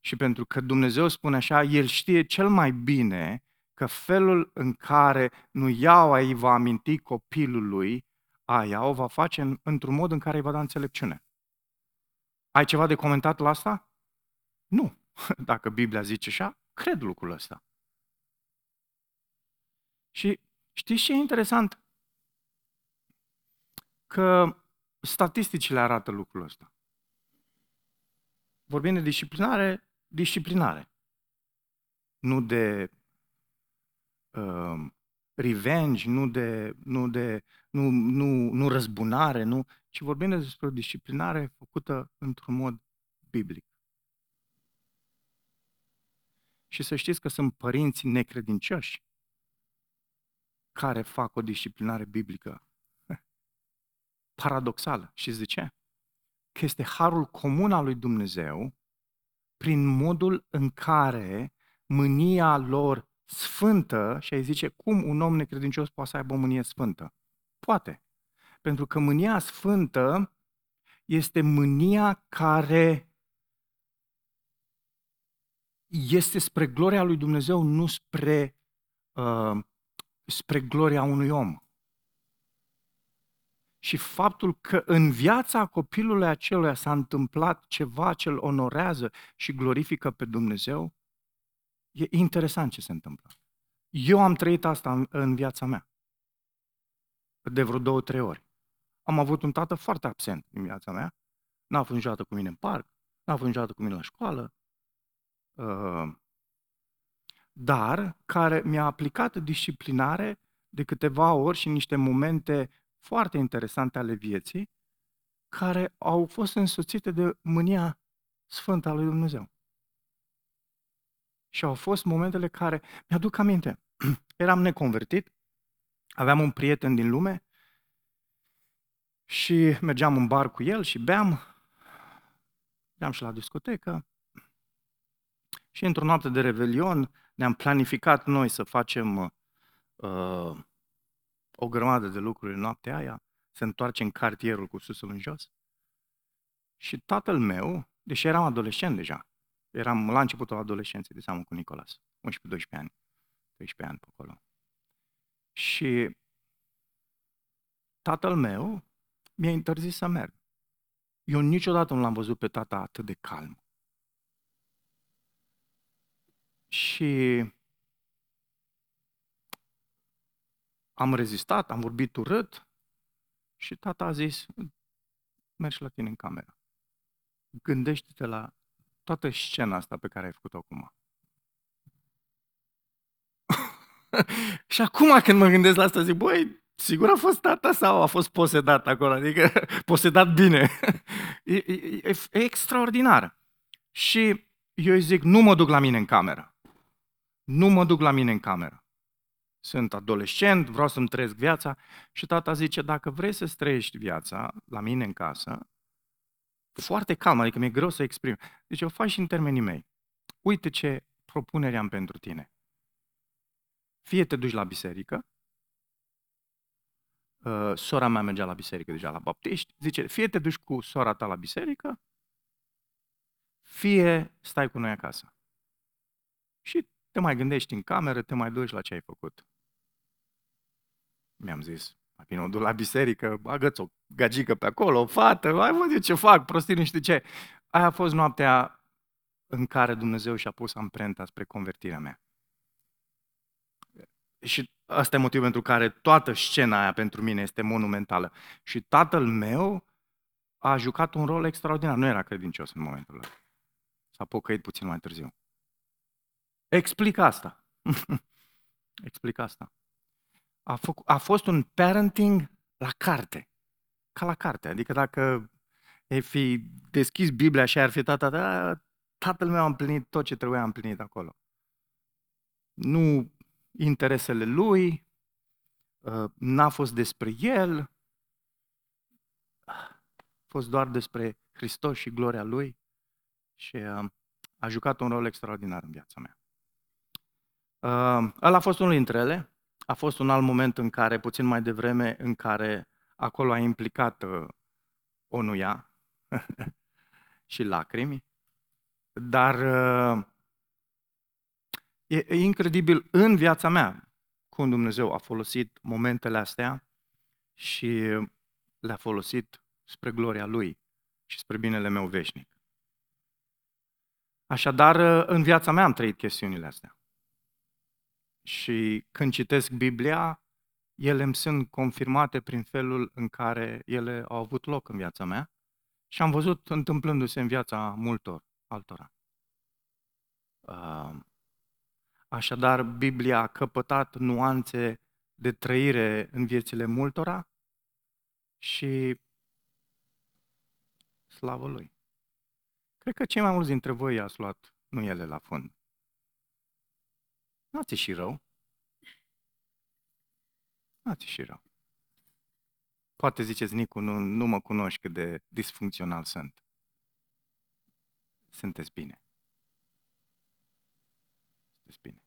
și pentru că Dumnezeu spune așa, El știe cel mai bine că felul în care nu iaua îi va aminti copilului, aia o va face în, într-un mod în care îi va da înțelepciune. Ai ceva de comentat la asta? Nu. Dacă Biblia zice așa, cred lucrul ăsta. Și Știți ce e interesant? Că statisticile arată lucrul ăsta. Vorbim de disciplinare, disciplinare. Nu de uh, revenge, nu de, nu de nu, nu, nu răzbunare, nu, ci vorbim despre o disciplinare făcută într-un mod biblic. Și să știți că sunt părinți necredincioși care fac o disciplinare biblică paradoxală. Și de ce? Că este harul comun al lui Dumnezeu prin modul în care mânia lor sfântă, și ai zice, cum un om necredincios poate să aibă o mânie sfântă? Poate. Pentru că mânia sfântă este mânia care este spre gloria lui Dumnezeu, nu spre, uh, spre gloria unui om. Și faptul că în viața copilului acelui s-a întâmplat ceva ce îl onorează și glorifică pe Dumnezeu, e interesant ce se întâmplă. Eu am trăit asta în, în viața mea. De vreo două, trei ori. Am avut un tată foarte absent în viața mea. N-a fost niciodată cu mine în parc, n-a fost niciodată cu mine la școală, uh, dar care mi-a aplicat disciplinare de câteva ori și în niște momente foarte interesante ale vieții, care au fost însoțite de mânia sfântă a lui Dumnezeu. Și au fost momentele care, mi-aduc aminte, eram neconvertit, aveam un prieten din lume și mergeam în bar cu el și beam, beam și la discotecă. Și într-o noapte de revelion ne-am planificat noi să facem uh, o grămadă de lucruri în noaptea aia, să întoarcem cartierul cu susul în jos. Și tatăl meu, deși eram adolescent deja, eram la începutul adolescenței de seamă cu Nicolas, 11-12 ani, 13 ani pe acolo. Și tatăl meu mi-a interzis să merg. Eu niciodată nu l-am văzut pe tata atât de calm. Și am rezistat, am vorbit urât și tata a zis, mergi la tine în cameră. Gândește-te la toată scena asta pe care ai făcut-o acum. și acum când mă gândesc la asta, zic, băi, sigur a fost tata sau a fost posedat acolo? Adică posedat bine. e, e, e, e extraordinar. Și eu îi zic, nu mă duc la mine în cameră. Nu mă duc la mine în cameră. Sunt adolescent, vreau să-mi trăiesc viața. Și tata zice, dacă vrei să trăiești viața la mine în casă, foarte calm, adică mi-e greu să exprim. Deci o faci și în termenii mei. Uite ce propunere am pentru tine. Fie te duci la biserică, uh, sora mea mergea la biserică deja la baptiști, zice, fie te duci cu sora ta la biserică, fie stai cu noi acasă. Și te mai gândești în cameră, te mai duci la ce ai făcut. Mi-am zis, mai bine o duc la biserică, bagă-ți o gagică pe acolo, o fată, ai văzut ce fac, prostii nu știu ce. Aia a fost noaptea în care Dumnezeu și-a pus amprenta spre convertirea mea. Și asta e motivul pentru care toată scena aia pentru mine este monumentală. Și tatăl meu a jucat un rol extraordinar. Nu era credincios în momentul ăla. S-a pocăit puțin mai târziu. Explic asta. Explic asta. A, făc, a fost un parenting la carte. Ca la carte. Adică dacă ai fi deschis Biblia și ar fi tata, da, tatăl meu a împlinit tot ce trebuia împlinit acolo. Nu interesele lui, uh, n-a fost despre el, a fost doar despre Hristos și gloria lui și uh, a jucat un rol extraordinar în viața mea. Uh, ăla a fost unul dintre ele. A fost un alt moment în care, puțin mai devreme, în care acolo a implicat o nuia și lacrimi. Dar E, e incredibil în viața mea cum Dumnezeu a folosit momentele astea și le-a folosit spre gloria Lui și spre binele meu veșnic. Așadar, în viața mea am trăit chestiunile astea. Și când citesc Biblia, ele îmi sunt confirmate prin felul în care ele au avut loc în viața mea și am văzut întâmplându-se în viața multor altora. Uh, Așadar, Biblia a căpătat nuanțe de trăire în viețile multora și slavă Lui. Cred că cei mai mulți dintre voi ați luat nu ele la fund. Nu ți și rău. Nu ți și rău. Poate ziceți, Nicu, nu, nu mă cunoști cât de disfuncțional sunt. Sunteți bine. Sunteți bine.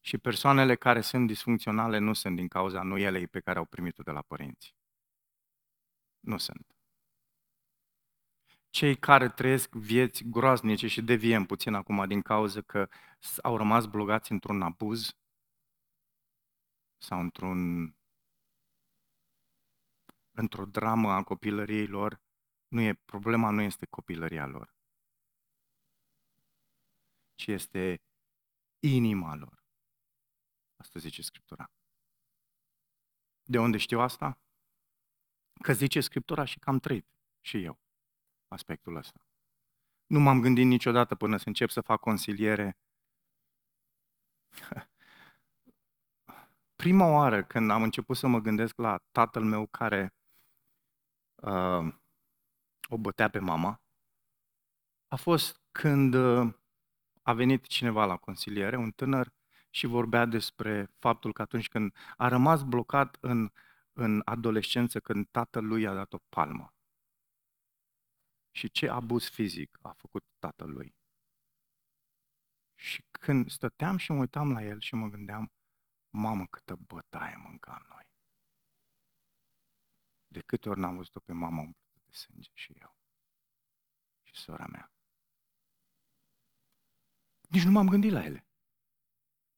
Și persoanele care sunt disfuncționale nu sunt din cauza nuielei pe care au primit-o de la părinți. Nu sunt. Cei care trăiesc vieți groaznice și deviem puțin acum din cauza că au rămas blogați într-un abuz sau într-un într-o dramă a copilăriei lor, nu e, problema nu este copilăria lor, ci este inima lor. Asta zice Scriptura. De unde știu asta? Că zice Scriptura și că am trăit și eu aspectul ăsta. Nu m-am gândit niciodată până să încep să fac consiliere. Prima oară când am început să mă gândesc la tatăl meu care uh, o bătea pe mama, a fost când uh, a venit cineva la consiliere, un tânăr, și vorbea despre faptul că atunci când a rămas blocat în, în adolescență, când tatăl lui a dat o palmă. Și ce abuz fizic a făcut tatăl lui. Și când stăteam și mă uitam la el și mă gândeam, mamă, câtă bătaie mânca noi. De câte ori n-am văzut-o pe mama umplută de sânge și eu. Și sora mea. Nici nu m-am gândit la ele.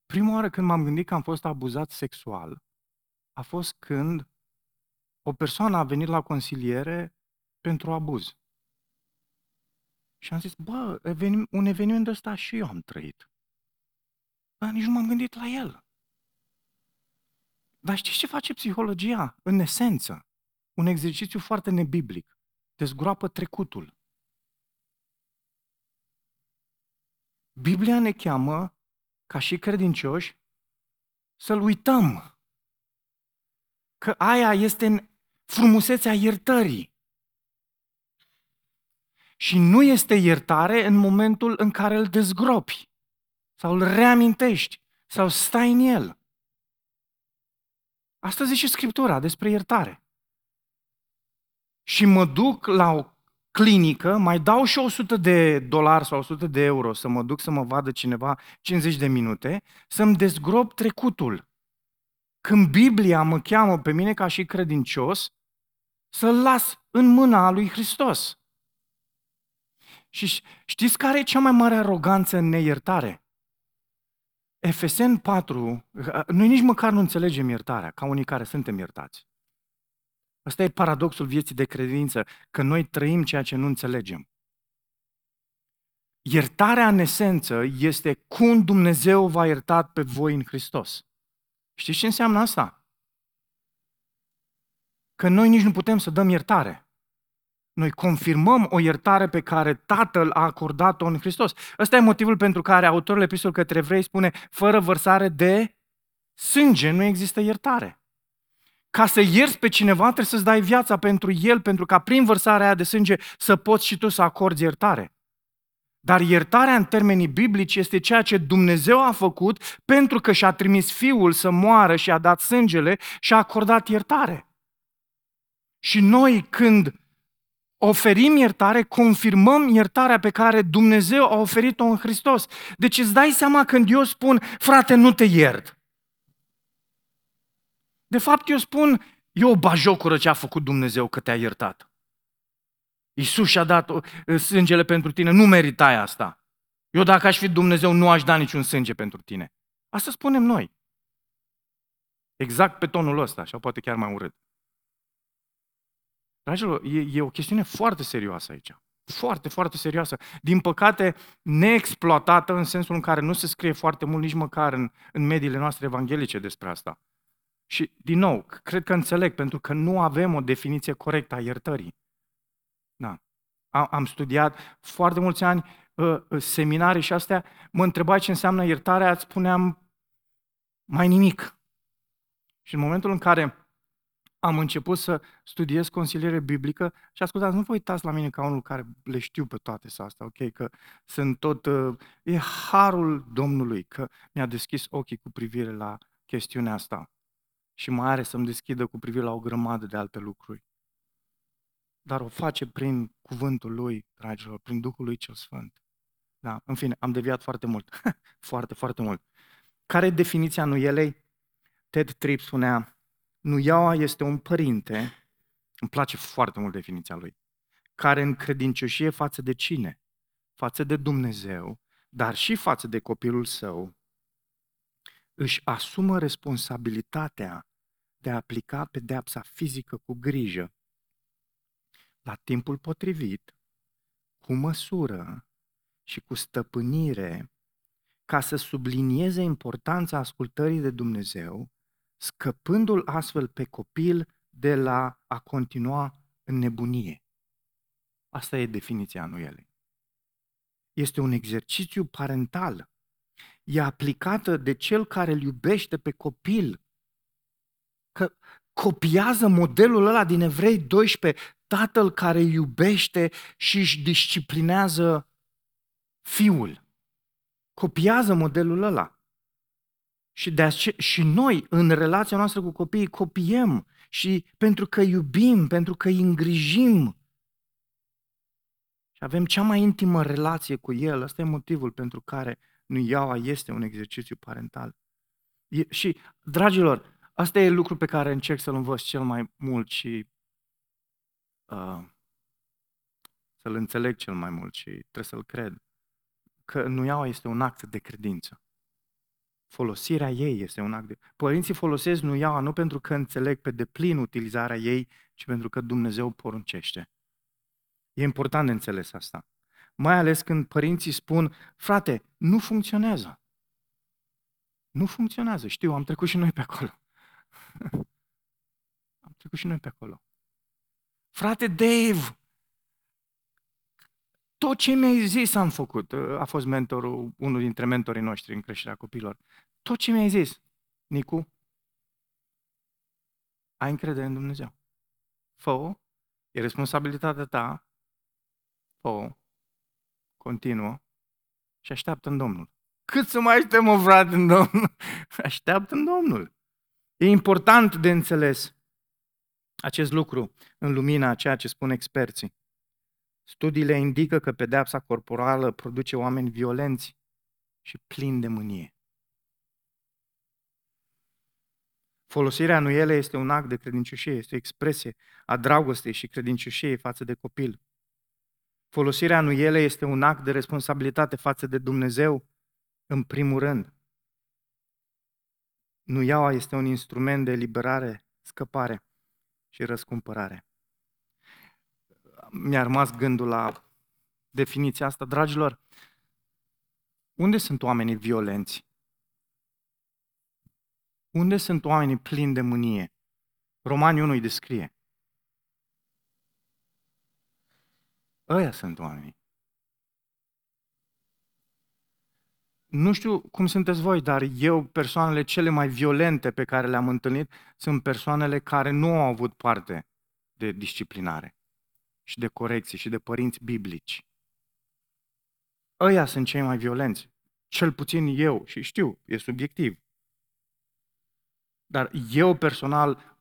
Prima oară când m-am gândit că am fost abuzat sexual, a fost când o persoană a venit la consiliere pentru abuz. Și am zis, bă, un eveniment ăsta și eu am trăit. Dar nici nu m-am gândit la el. Dar știți ce face psihologia? În esență, un exercițiu foarte nebiblic. Dezgroapă trecutul. Biblia ne cheamă, ca și credincioși, să-L uităm. Că aia este în frumusețea iertării. Și nu este iertare în momentul în care îl dezgropi sau îl reamintești sau stai în el. Asta zice Scriptura despre iertare. Și mă duc la o clinică, mai dau și 100 de dolari sau 100 de euro să mă duc să mă vadă cineva 50 de minute, să-mi dezgrop trecutul. Când Biblia mă cheamă pe mine ca și credincios, să-l las în mâna lui Hristos. Și știți care e cea mai mare aroganță în neiertare? Efesen 4, noi nici măcar nu înțelegem iertarea, ca unii care suntem iertați. Asta e paradoxul vieții de credință, că noi trăim ceea ce nu înțelegem. Iertarea în esență este cum Dumnezeu v-a iertat pe voi în Hristos. Știți ce înseamnă asta? Că noi nici nu putem să dăm iertare. Noi confirmăm o iertare pe care Tatăl a acordat-o în Hristos. Ăsta e motivul pentru care autorul epistolului către evrei spune fără vărsare de sânge nu există iertare. Ca să ierți pe cineva trebuie să-ți dai viața pentru el, pentru ca prin vărsarea aia de sânge să poți și tu să acordi iertare. Dar iertarea în termenii biblici este ceea ce Dumnezeu a făcut pentru că și-a trimis Fiul să moară și a dat sângele și a acordat iertare. Și noi când oferim iertare, confirmăm iertarea pe care Dumnezeu a oferit-o în Hristos. Deci îți dai seama când eu spun, frate, nu te iert. De fapt, eu spun, e o bajocură ce a făcut Dumnezeu că te-a iertat. Iisus și-a dat uh, sângele pentru tine, nu meritai asta. Eu dacă aș fi Dumnezeu, nu aș da niciun sânge pentru tine. Asta spunem noi. Exact pe tonul ăsta, sau poate chiar mai urât. Dragilor, e, e o chestiune foarte serioasă aici. Foarte, foarte serioasă. Din păcate, neexploatată în sensul în care nu se scrie foarte mult nici măcar în, în mediile noastre evanghelice despre asta. Și, din nou, cred că înțeleg, pentru că nu avem o definiție corectă a iertării. Da. Am, am studiat foarte mulți ani uh, uh, seminarii și astea, mă întreba ce înseamnă iertarea, îți spuneam mai nimic. Și în momentul în care am început să studiez consiliere biblică și ascultați, nu vă uitați la mine ca unul care le știu pe toate să asta, ok? Că sunt tot, uh, e harul Domnului că mi-a deschis ochii cu privire la chestiunea asta și mai are să-mi deschidă cu privire la o grămadă de alte lucruri. Dar o face prin cuvântul Lui, dragilor, prin Duhul Lui cel Sfânt. Da, în fine, am deviat foarte mult. foarte, foarte mult. Care e definiția nuielei? Ted Tripp spunea, Nuiaua este un părinte, îmi place foarte mult definiția lui, care în credincioșie față de cine? Față de Dumnezeu, dar și față de copilul său, își asumă responsabilitatea de a aplica pedeapsa fizică cu grijă, la timpul potrivit, cu măsură și cu stăpânire, ca să sublinieze importanța ascultării de Dumnezeu scăpându-l astfel pe copil de la a continua în nebunie. Asta e definiția anuielei. Este un exercițiu parental. E aplicată de cel care îl iubește pe copil. Că copiază modelul ăla din Evrei 12, tatăl care iubește și își disciplinează fiul. Copiază modelul ăla. Și, de ace- și noi, în relația noastră cu copiii, copiem și pentru că iubim, pentru că îi îngrijim și avem cea mai intimă relație cu el, ăsta e motivul pentru care nu iaua este un exercițiu parental. E, și, dragilor, asta e lucru pe care încerc să-l învăț cel mai mult și uh, să-l înțeleg cel mai mult și trebuie să-l cred. Că nu iaua este un act de credință folosirea ei este un act de... Părinții folosesc nuiaua nu pentru că înțeleg pe deplin utilizarea ei, ci pentru că Dumnezeu poruncește. E important de înțeles asta. Mai ales când părinții spun, frate, nu funcționează. Nu funcționează. Știu, am trecut și noi pe acolo. am trecut și noi pe acolo. Frate Dave, tot ce mi-ai zis am făcut. A fost mentorul, unul dintre mentorii noștri în creșterea copilor. Tot ce mi-ai zis, Nicu, ai încredere în Dumnezeu. fă e responsabilitatea ta, fă continuă și așteaptă în Domnul. Cât să mai așteptăm, o frate, în Domnul? Așteaptă în Domnul. E important de înțeles acest lucru în lumina a ceea ce spun experții. Studiile indică că pedeapsa corporală produce oameni violenți și plini de mânie. Folosirea anuielei este un act de credincioșie, este o expresie a dragostei și credincioșiei față de copil. Folosirea anuielei este un act de responsabilitate față de Dumnezeu, în primul rând. Nuiaua este un instrument de eliberare, scăpare și răscumpărare mi-a rămas gândul la definiția asta. Dragilor, unde sunt oamenii violenți? Unde sunt oamenii plini de mânie? Romanii 1 îi descrie. Ăia sunt oamenii. Nu știu cum sunteți voi, dar eu, persoanele cele mai violente pe care le-am întâlnit, sunt persoanele care nu au avut parte de disciplinare și de corecție și de părinți biblici. Ăia sunt cei mai violenți. Cel puțin eu, și știu, e subiectiv. Dar eu personal,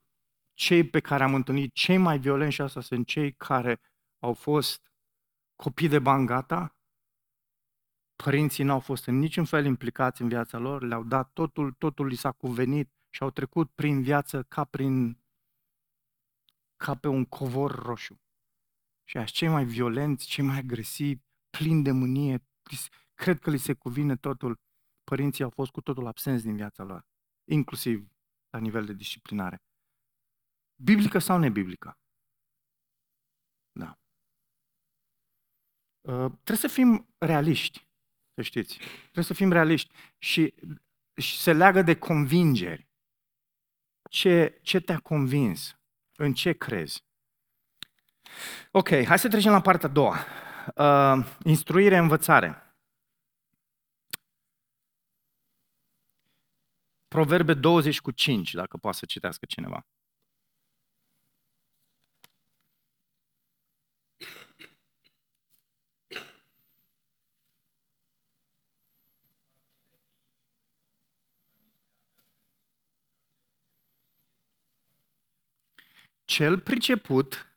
cei pe care am întâlnit, cei mai violenți și asta sunt cei care au fost copii de bangata, părinții n-au fost în niciun fel implicați în viața lor, le-au dat totul, totul li s-a cuvenit și au trecut prin viață ca prin ca pe un covor roșu. Și așa cei mai violenți, cei mai agresivi, plini de mânie, cred că li se cuvine totul. Părinții au fost cu totul absenți din viața lor, inclusiv la nivel de disciplinare. Biblică sau nebiblică? Da. Uh, trebuie să fim realiști, să știți. Trebuie să fim realiști și, și se leagă de convingeri. Ce, ce te-a convins? În ce crezi? Ok, hai să trecem la partea a doua. Uh, instruire, învățare. Proverbe 20 cu 5, dacă poate să citească cineva. Cel priceput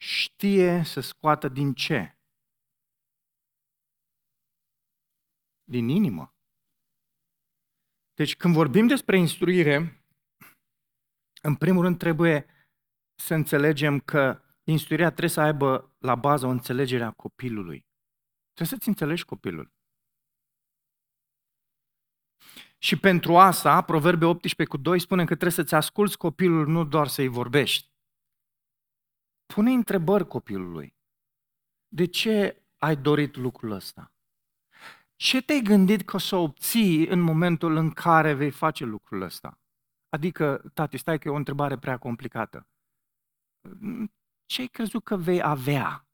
știe să scoată din ce? Din inimă. Deci când vorbim despre instruire, în primul rând trebuie să înțelegem că instruirea trebuie să aibă la bază o înțelegere a copilului. Trebuie să-ți înțelegi copilul. Și pentru asta, Proverbe 18 cu 2 spune că trebuie să-ți asculți copilul, nu doar să-i vorbești. Pune întrebări copilului. De ce ai dorit lucrul ăsta? Ce te-ai gândit că o să obții în momentul în care vei face lucrul ăsta? Adică, tati, stai că e o întrebare prea complicată. Ce ai crezut că vei avea?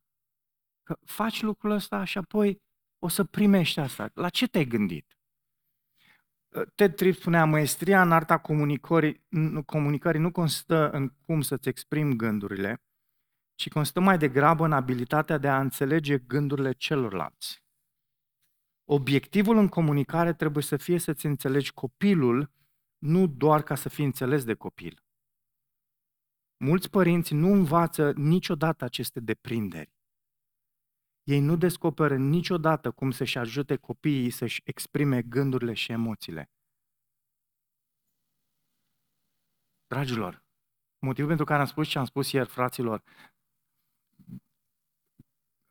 Că faci lucrul ăsta și apoi o să primești asta. La ce te-ai gândit? Ted Tripp spunea, maestria în arta comunicării, comunicării nu constă în cum să-ți exprimi gândurile, ci constă mai degrabă în abilitatea de a înțelege gândurile celorlalți. Obiectivul în comunicare trebuie să fie să-ți înțelegi copilul, nu doar ca să fii înțeles de copil. Mulți părinți nu învață niciodată aceste deprinderi. Ei nu descoperă niciodată cum să-și ajute copiii să-și exprime gândurile și emoțiile. Dragilor, motivul pentru care am spus ce am spus ieri, fraților,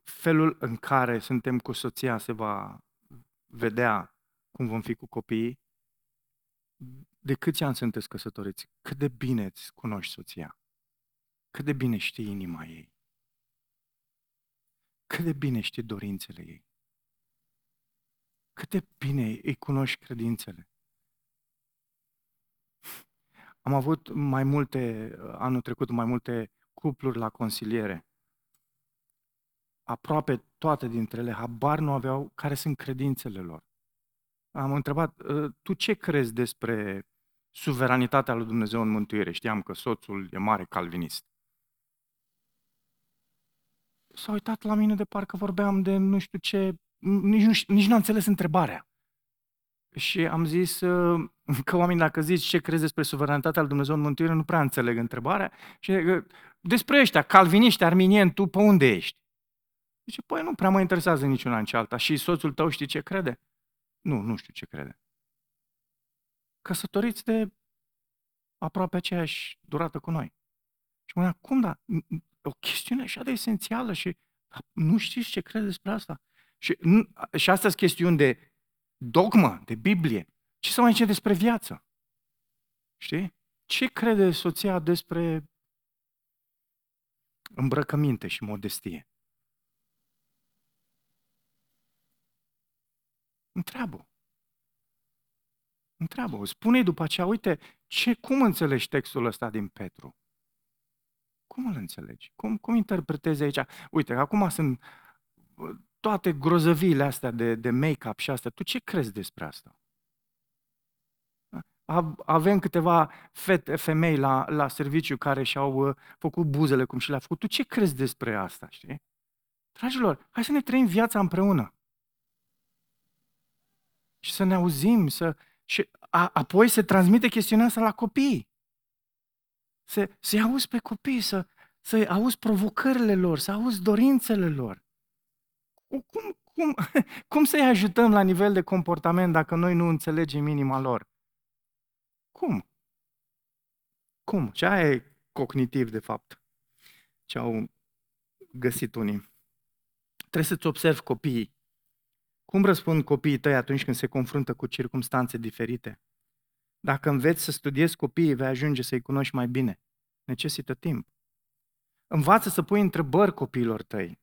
felul în care suntem cu soția se va vedea cum vom fi cu copiii. De câți ani sunteți căsătoriți? Cât de bine îți cunoști soția? Cât de bine știi inima ei? Cât de bine știi dorințele ei? Cât de bine îi cunoști credințele? Am avut mai multe, anul trecut, mai multe cupluri la consiliere. Aproape toate dintre ele, habar nu aveau care sunt credințele lor. Am întrebat, ă, tu ce crezi despre suveranitatea lui Dumnezeu în mântuire? Știam că soțul e mare calvinist s-a uitat la mine de parcă vorbeam de nu știu ce, nici nu, nici nu am înțeles întrebarea. Și am zis uh, că oamenii, dacă zici ce crezi despre suveranitatea lui Dumnezeu în mântuire, nu prea înțeleg întrebarea. Și uh, despre ăștia, calviniști, arminieni, tu pe unde ești? Zice, păi nu prea mă interesează niciuna în cealaltă. Și soțul tău știi ce crede? Nu, nu știu ce crede. Căsătoriți de aproape aceeași durată cu noi. Și mă cum da? o chestiune așa de esențială și nu știți ce crede despre asta. Și, și asta sunt chestiuni de dogmă, de Biblie. Ce să mai zice despre viață? Știi? Ce crede soția despre îmbrăcăminte și modestie? Întreabă. Întreabă. Spune după aceea, uite, ce, cum înțelegi textul ăsta din Petru? Cum îl înțelegi? Cum, cum interpretezi aici? Uite, acum sunt toate grozăviile astea de, de make-up și astea. Tu ce crezi despre asta? Avem câteva fete, femei la, la serviciu care și-au uh, făcut buzele cum și le-a făcut. Tu ce crezi despre asta, știi? Dragilor, hai să ne trăim viața împreună. Și să ne auzim, să... și a, apoi se transmite chestiunea asta la copii. Să, să-i auzi pe copii, să, să auzi provocările lor, să auzi dorințele lor. Cum, cum, cum să-i ajutăm la nivel de comportament dacă noi nu înțelegem inima lor? Cum? Cum? Ce aia e cognitiv, de fapt, ce au găsit unii. Trebuie să-ți observi copiii. Cum răspund copiii tăi atunci când se confruntă cu circunstanțe diferite? Dacă înveți să studiezi copiii, vei ajunge să-i cunoști mai bine. Necesită timp. Învață să pui întrebări copiilor tăi.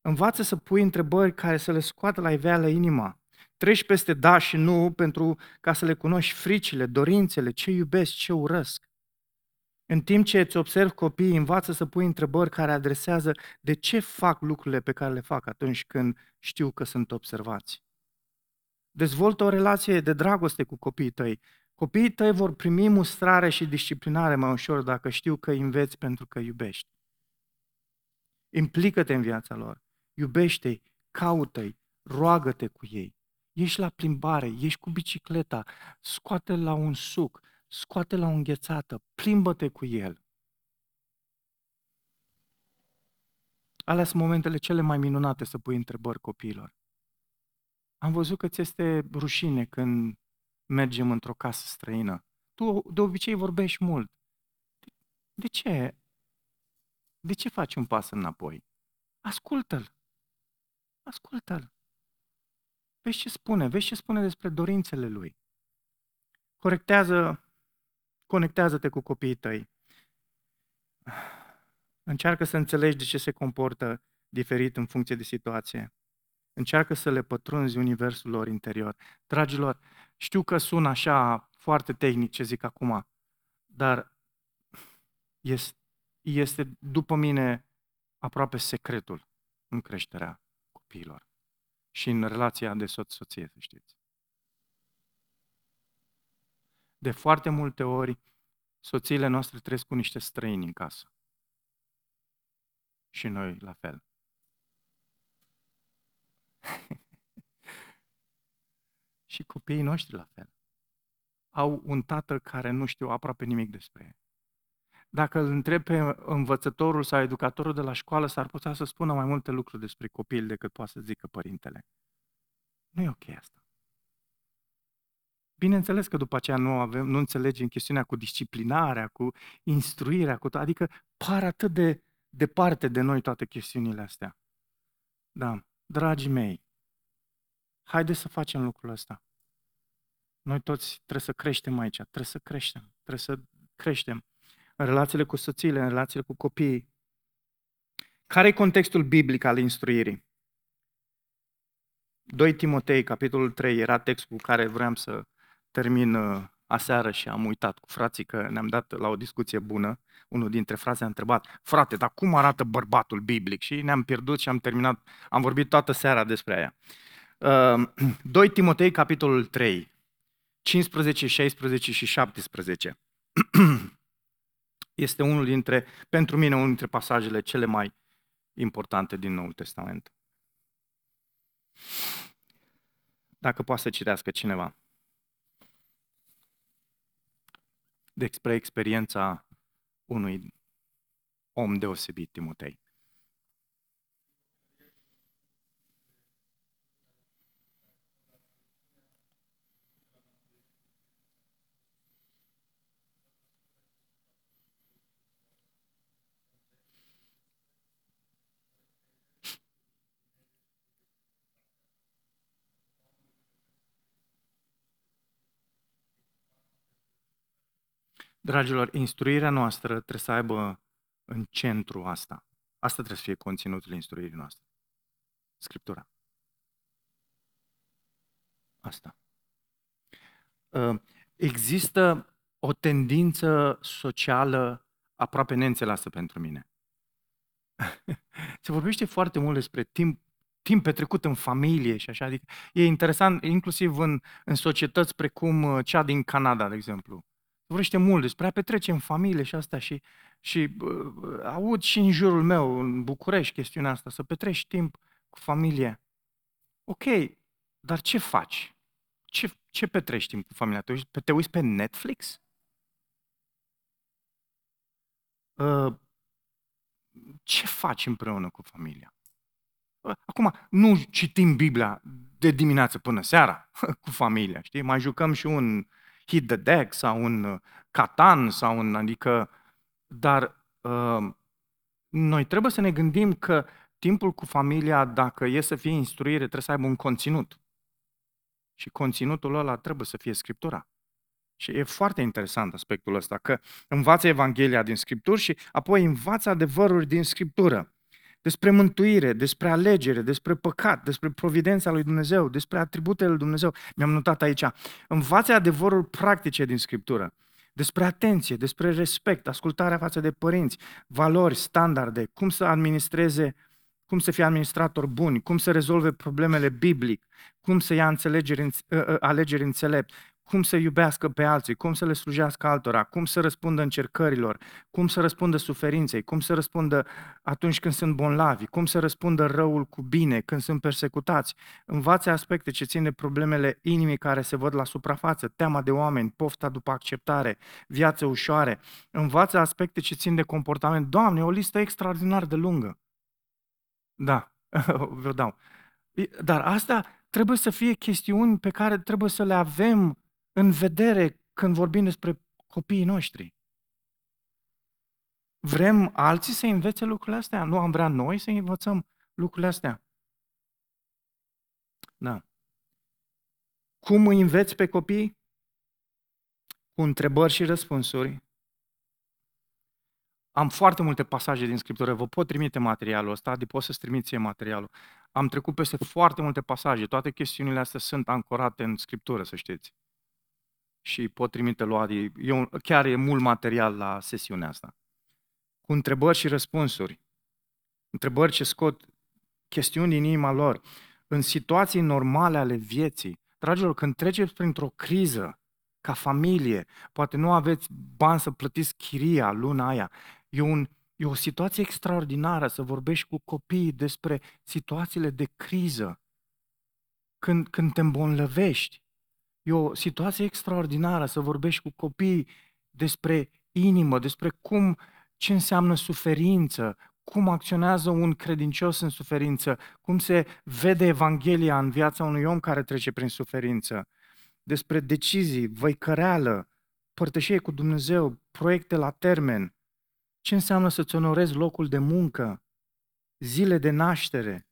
Învață să pui întrebări care să le scoată la iveală inima. Treci peste da și nu pentru ca să le cunoști fricile, dorințele, ce iubesc, ce urăsc. În timp ce îți observi copiii, învață să pui întrebări care adresează de ce fac lucrurile pe care le fac atunci când știu că sunt observați. Dezvoltă o relație de dragoste cu copiii tăi. Copiii tăi vor primi mustrare și disciplinare mai ușor dacă știu că îi înveți pentru că iubești. Implică-te în viața lor. Iubește-i, caută-i, roagă-te cu ei. Ești la plimbare, ești cu bicicleta, scoate la un suc, scoate la o înghețată, plimbă-te cu el. Alea sunt momentele cele mai minunate să pui întrebări copiilor. Am văzut că ți este rușine când mergem într-o casă străină. Tu de obicei vorbești mult. De ce? De ce faci un pas înapoi? Ascultă-l. Ascultă-l. Vezi ce spune, vezi ce spune despre dorințele lui. Corectează, conectează-te cu copiii tăi. Încearcă să înțelegi de ce se comportă diferit în funcție de situație. Încearcă să le pătrunzi universul lor interior. Dragilor, știu că sună așa foarte tehnic ce zic acum, dar este, este după mine aproape secretul în creșterea copiilor și în relația de soț-soție, să știți. De foarte multe ori, soțiile noastre trăiesc cu niște străini în casă. Și noi la fel. și copiii noștri la fel. Au un tată care nu știu aproape nimic despre ei. Dacă îl întreb pe învățătorul sau educatorul de la școală, s-ar putea să spună mai multe lucruri despre copil decât poate să zică părintele. Nu e ok asta. Bineînțeles că după aceea nu, avem, nu înțelegem chestiunea cu disciplinarea, cu instruirea, cu to- adică par atât de departe de noi toate chestiunile astea. Da, dragii mei, haideți să facem lucrul ăsta. Noi toți trebuie să creștem aici, trebuie să creștem, trebuie să creștem în relațiile cu soțiile, în relațiile cu copiii. Care e contextul biblic al instruirii? 2 Timotei, capitolul 3, era textul cu care vreau să termin uh, aseară și am uitat cu frații că ne-am dat la o discuție bună. Unul dintre frații a întrebat, frate, dar cum arată bărbatul biblic? Și ne-am pierdut și am terminat, am vorbit toată seara despre aia. 2 uh, Timotei, capitolul 3, 15, 16 și 17. Este unul dintre, pentru mine, unul dintre pasajele cele mai importante din Noul Testament. Dacă poate să citească cineva. Despre experiența unui om deosebit, Timotei. Dragilor, instruirea noastră trebuie să aibă în centru asta. Asta trebuie să fie conținutul instruirii noastre. Scriptura. Asta. Ă, există o tendință socială aproape neînțeleasă pentru mine. Se vorbește foarte mult despre timp, timp petrecut în familie și așa. Adică e interesant, inclusiv în, în societăți precum ă, cea din Canada, de exemplu vorbește mult despre a petrece în familie și asta și, și uh, aud și în jurul meu, în București, chestiunea asta, să petreci timp cu familie. Ok, dar ce faci? Ce, ce petreci timp cu familia? Te uiți, te uiți pe Netflix? Uh, ce faci împreună cu familia? Uh, acum, nu citim Biblia de dimineață până seara cu familia, știi? Mai jucăm și un hit the deck sau un uh, Catan sau un, adică, dar uh, noi trebuie să ne gândim că timpul cu familia, dacă e să fie instruire, trebuie să aibă un conținut. Și conținutul ăla trebuie să fie Scriptura. Și e foarte interesant aspectul ăsta, că învață Evanghelia din Scripturi și apoi învață adevăruri din Scriptură despre mântuire, despre alegere, despre păcat, despre providența lui Dumnezeu, despre atributele lui Dumnezeu. Mi-am notat aici. Învață adevărul practice din Scriptură. Despre atenție, despre respect, ascultarea față de părinți, valori, standarde, cum să administreze, cum să fie administrator bun, cum să rezolve problemele biblic, cum să ia înțelegeri, ă, ă, alegeri înțelept, cum să iubească pe alții, cum să le slujească altora, cum să răspundă încercărilor, cum să răspundă suferinței, cum să răspundă atunci când sunt bonlavi, cum să răspundă răul cu bine când sunt persecutați. Învață aspecte ce țin de problemele inimii care se văd la suprafață, teama de oameni, pofta după acceptare, viață ușoare. Învață aspecte ce țin de comportament. Doamne, o listă extraordinar de lungă. Da, vă dau. Dar asta trebuie să fie chestiuni pe care trebuie să le avem în vedere când vorbim despre copiii noștri. Vrem alții să învețe lucrurile astea? Nu am vrea noi să învățăm lucrurile astea? Da. Cum îi înveți pe copii? Cu întrebări și răspunsuri. Am foarte multe pasaje din Scriptură, vă pot trimite materialul ăsta, de pot să-ți trimit ție materialul. Am trecut peste foarte multe pasaje, toate chestiunile astea sunt ancorate în Scriptură, să știți. Și pot trimite luat, eu, chiar e mult material la sesiunea asta. Cu întrebări și răspunsuri. Întrebări ce scot chestiuni din inima lor. În situații normale ale vieții, dragilor, când treceți printr-o criză, ca familie, poate nu aveți bani să plătiți chiria luna aia, E, un, e o situație extraordinară să vorbești cu copiii despre situațiile de criză, când, când te îmbolnăvești. E o situație extraordinară să vorbești cu copiii despre inimă, despre cum, ce înseamnă suferință, cum acționează un credincios în suferință, cum se vede Evanghelia în viața unui om care trece prin suferință, despre decizii, văicăreală, părtășie cu Dumnezeu, proiecte la termen, ce înseamnă să-ți onorezi locul de muncă, zile de naștere,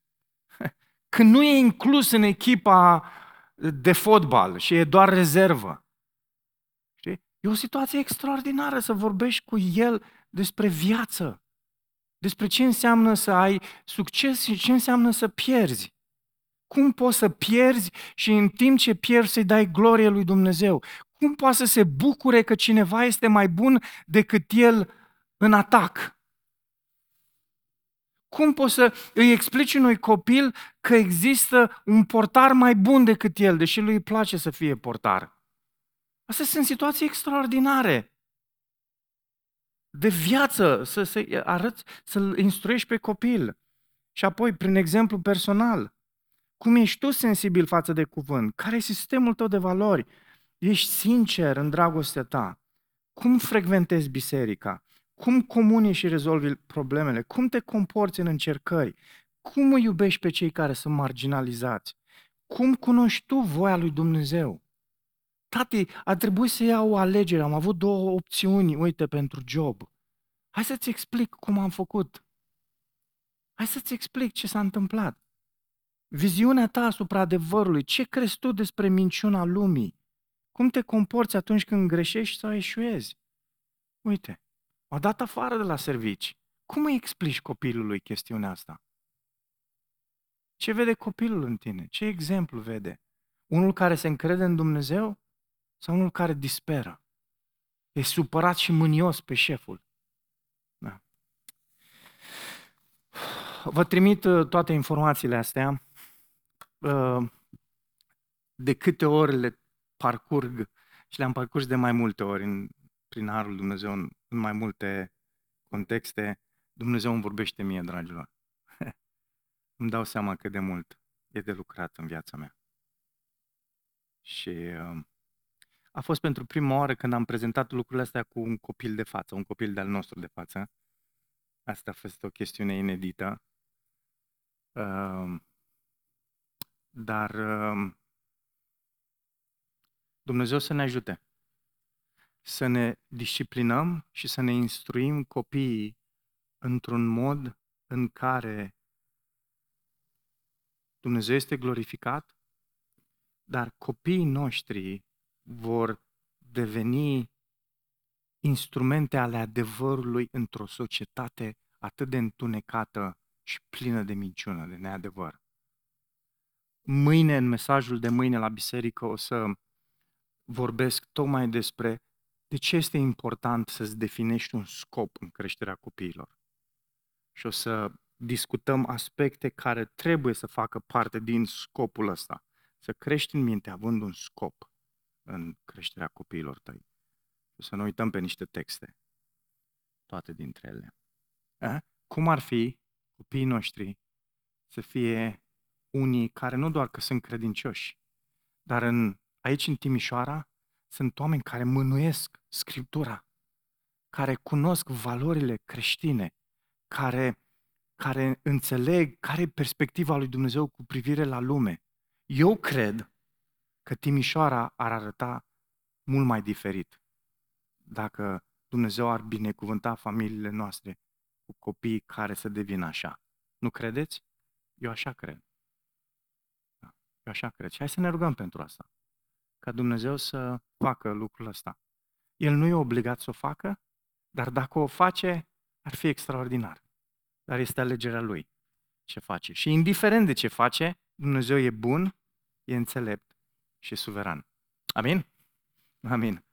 când nu e inclus în echipa de fotbal și e doar rezervă. Știi? E o situație extraordinară să vorbești cu el despre viață, despre ce înseamnă să ai succes și ce înseamnă să pierzi. Cum poți să pierzi și în timp ce pierzi să-i dai glorie lui Dumnezeu? Cum poate să se bucure că cineva este mai bun decât el în atac. Cum poți să îi explici unui copil că există un portar mai bun decât el, deși lui îi place să fie portar? Astea sunt situații extraordinare de viață, să, să arăți, să-l instruiești pe copil. Și apoi, prin exemplu personal, cum ești tu sensibil față de cuvânt? Care e sistemul tău de valori? Ești sincer în dragostea ta? Cum frecventezi biserica? Cum comuni și rezolvi problemele? Cum te comporți în încercări? Cum îi iubești pe cei care sunt marginalizați? Cum cunoști tu voia lui Dumnezeu? Tati, a trebuit să iau o alegere, am avut două opțiuni, uite, pentru job. Hai să-ți explic cum am făcut. Hai să-ți explic ce s-a întâmplat. Viziunea ta asupra adevărului, ce crezi tu despre minciuna lumii? Cum te comporți atunci când greșești sau eșuezi? Uite, o dat afară de la servici. Cum îi explici copilului chestiunea asta? Ce vede copilul în tine? Ce exemplu vede? Unul care se încrede în Dumnezeu sau unul care disperă? E supărat și mânios pe șeful. Da. Vă trimit uh, toate informațiile astea. Uh, de câte ori le parcurg și le-am parcurs de mai multe ori în prin Harul Dumnezeu în, în mai multe contexte, Dumnezeu îmi vorbește mie, dragilor. îmi dau seama cât de mult e de lucrat în viața mea. Și uh, a fost pentru prima oară când am prezentat lucrurile astea cu un copil de față, un copil de-al nostru de față. Asta a fost o chestiune inedită. Uh, dar uh, Dumnezeu să ne ajute să ne disciplinăm și să ne instruim copiii într-un mod în care Dumnezeu este glorificat, dar copiii noștri vor deveni instrumente ale adevărului într-o societate atât de întunecată și plină de minciună, de neadevăr. Mâine, în mesajul de mâine la biserică, o să vorbesc tocmai despre de ce este important să-ți definești un scop în creșterea copiilor? Și o să discutăm aspecte care trebuie să facă parte din scopul ăsta. Să crești în minte având un scop în creșterea copiilor tăi. O să ne uităm pe niște texte, toate dintre ele. A? Cum ar fi copiii noștri să fie unii care nu doar că sunt credincioși, dar în, aici în Timișoara sunt oameni care mânuiesc Scriptura, care cunosc valorile creștine, care care înțeleg care e perspectiva lui Dumnezeu cu privire la lume. Eu cred că Timișoara ar arăta mult mai diferit dacă Dumnezeu ar binecuvânta familiile noastre cu copii care să devină așa. Nu credeți? Eu așa cred. Da, eu așa cred. Și hai să ne rugăm pentru asta. Ca Dumnezeu să facă lucrul ăsta. El nu e obligat să o facă, dar dacă o face, ar fi extraordinar. Dar este alegerea lui ce face. Și indiferent de ce face, Dumnezeu e bun, e înțelept și suveran. Amin? Amin.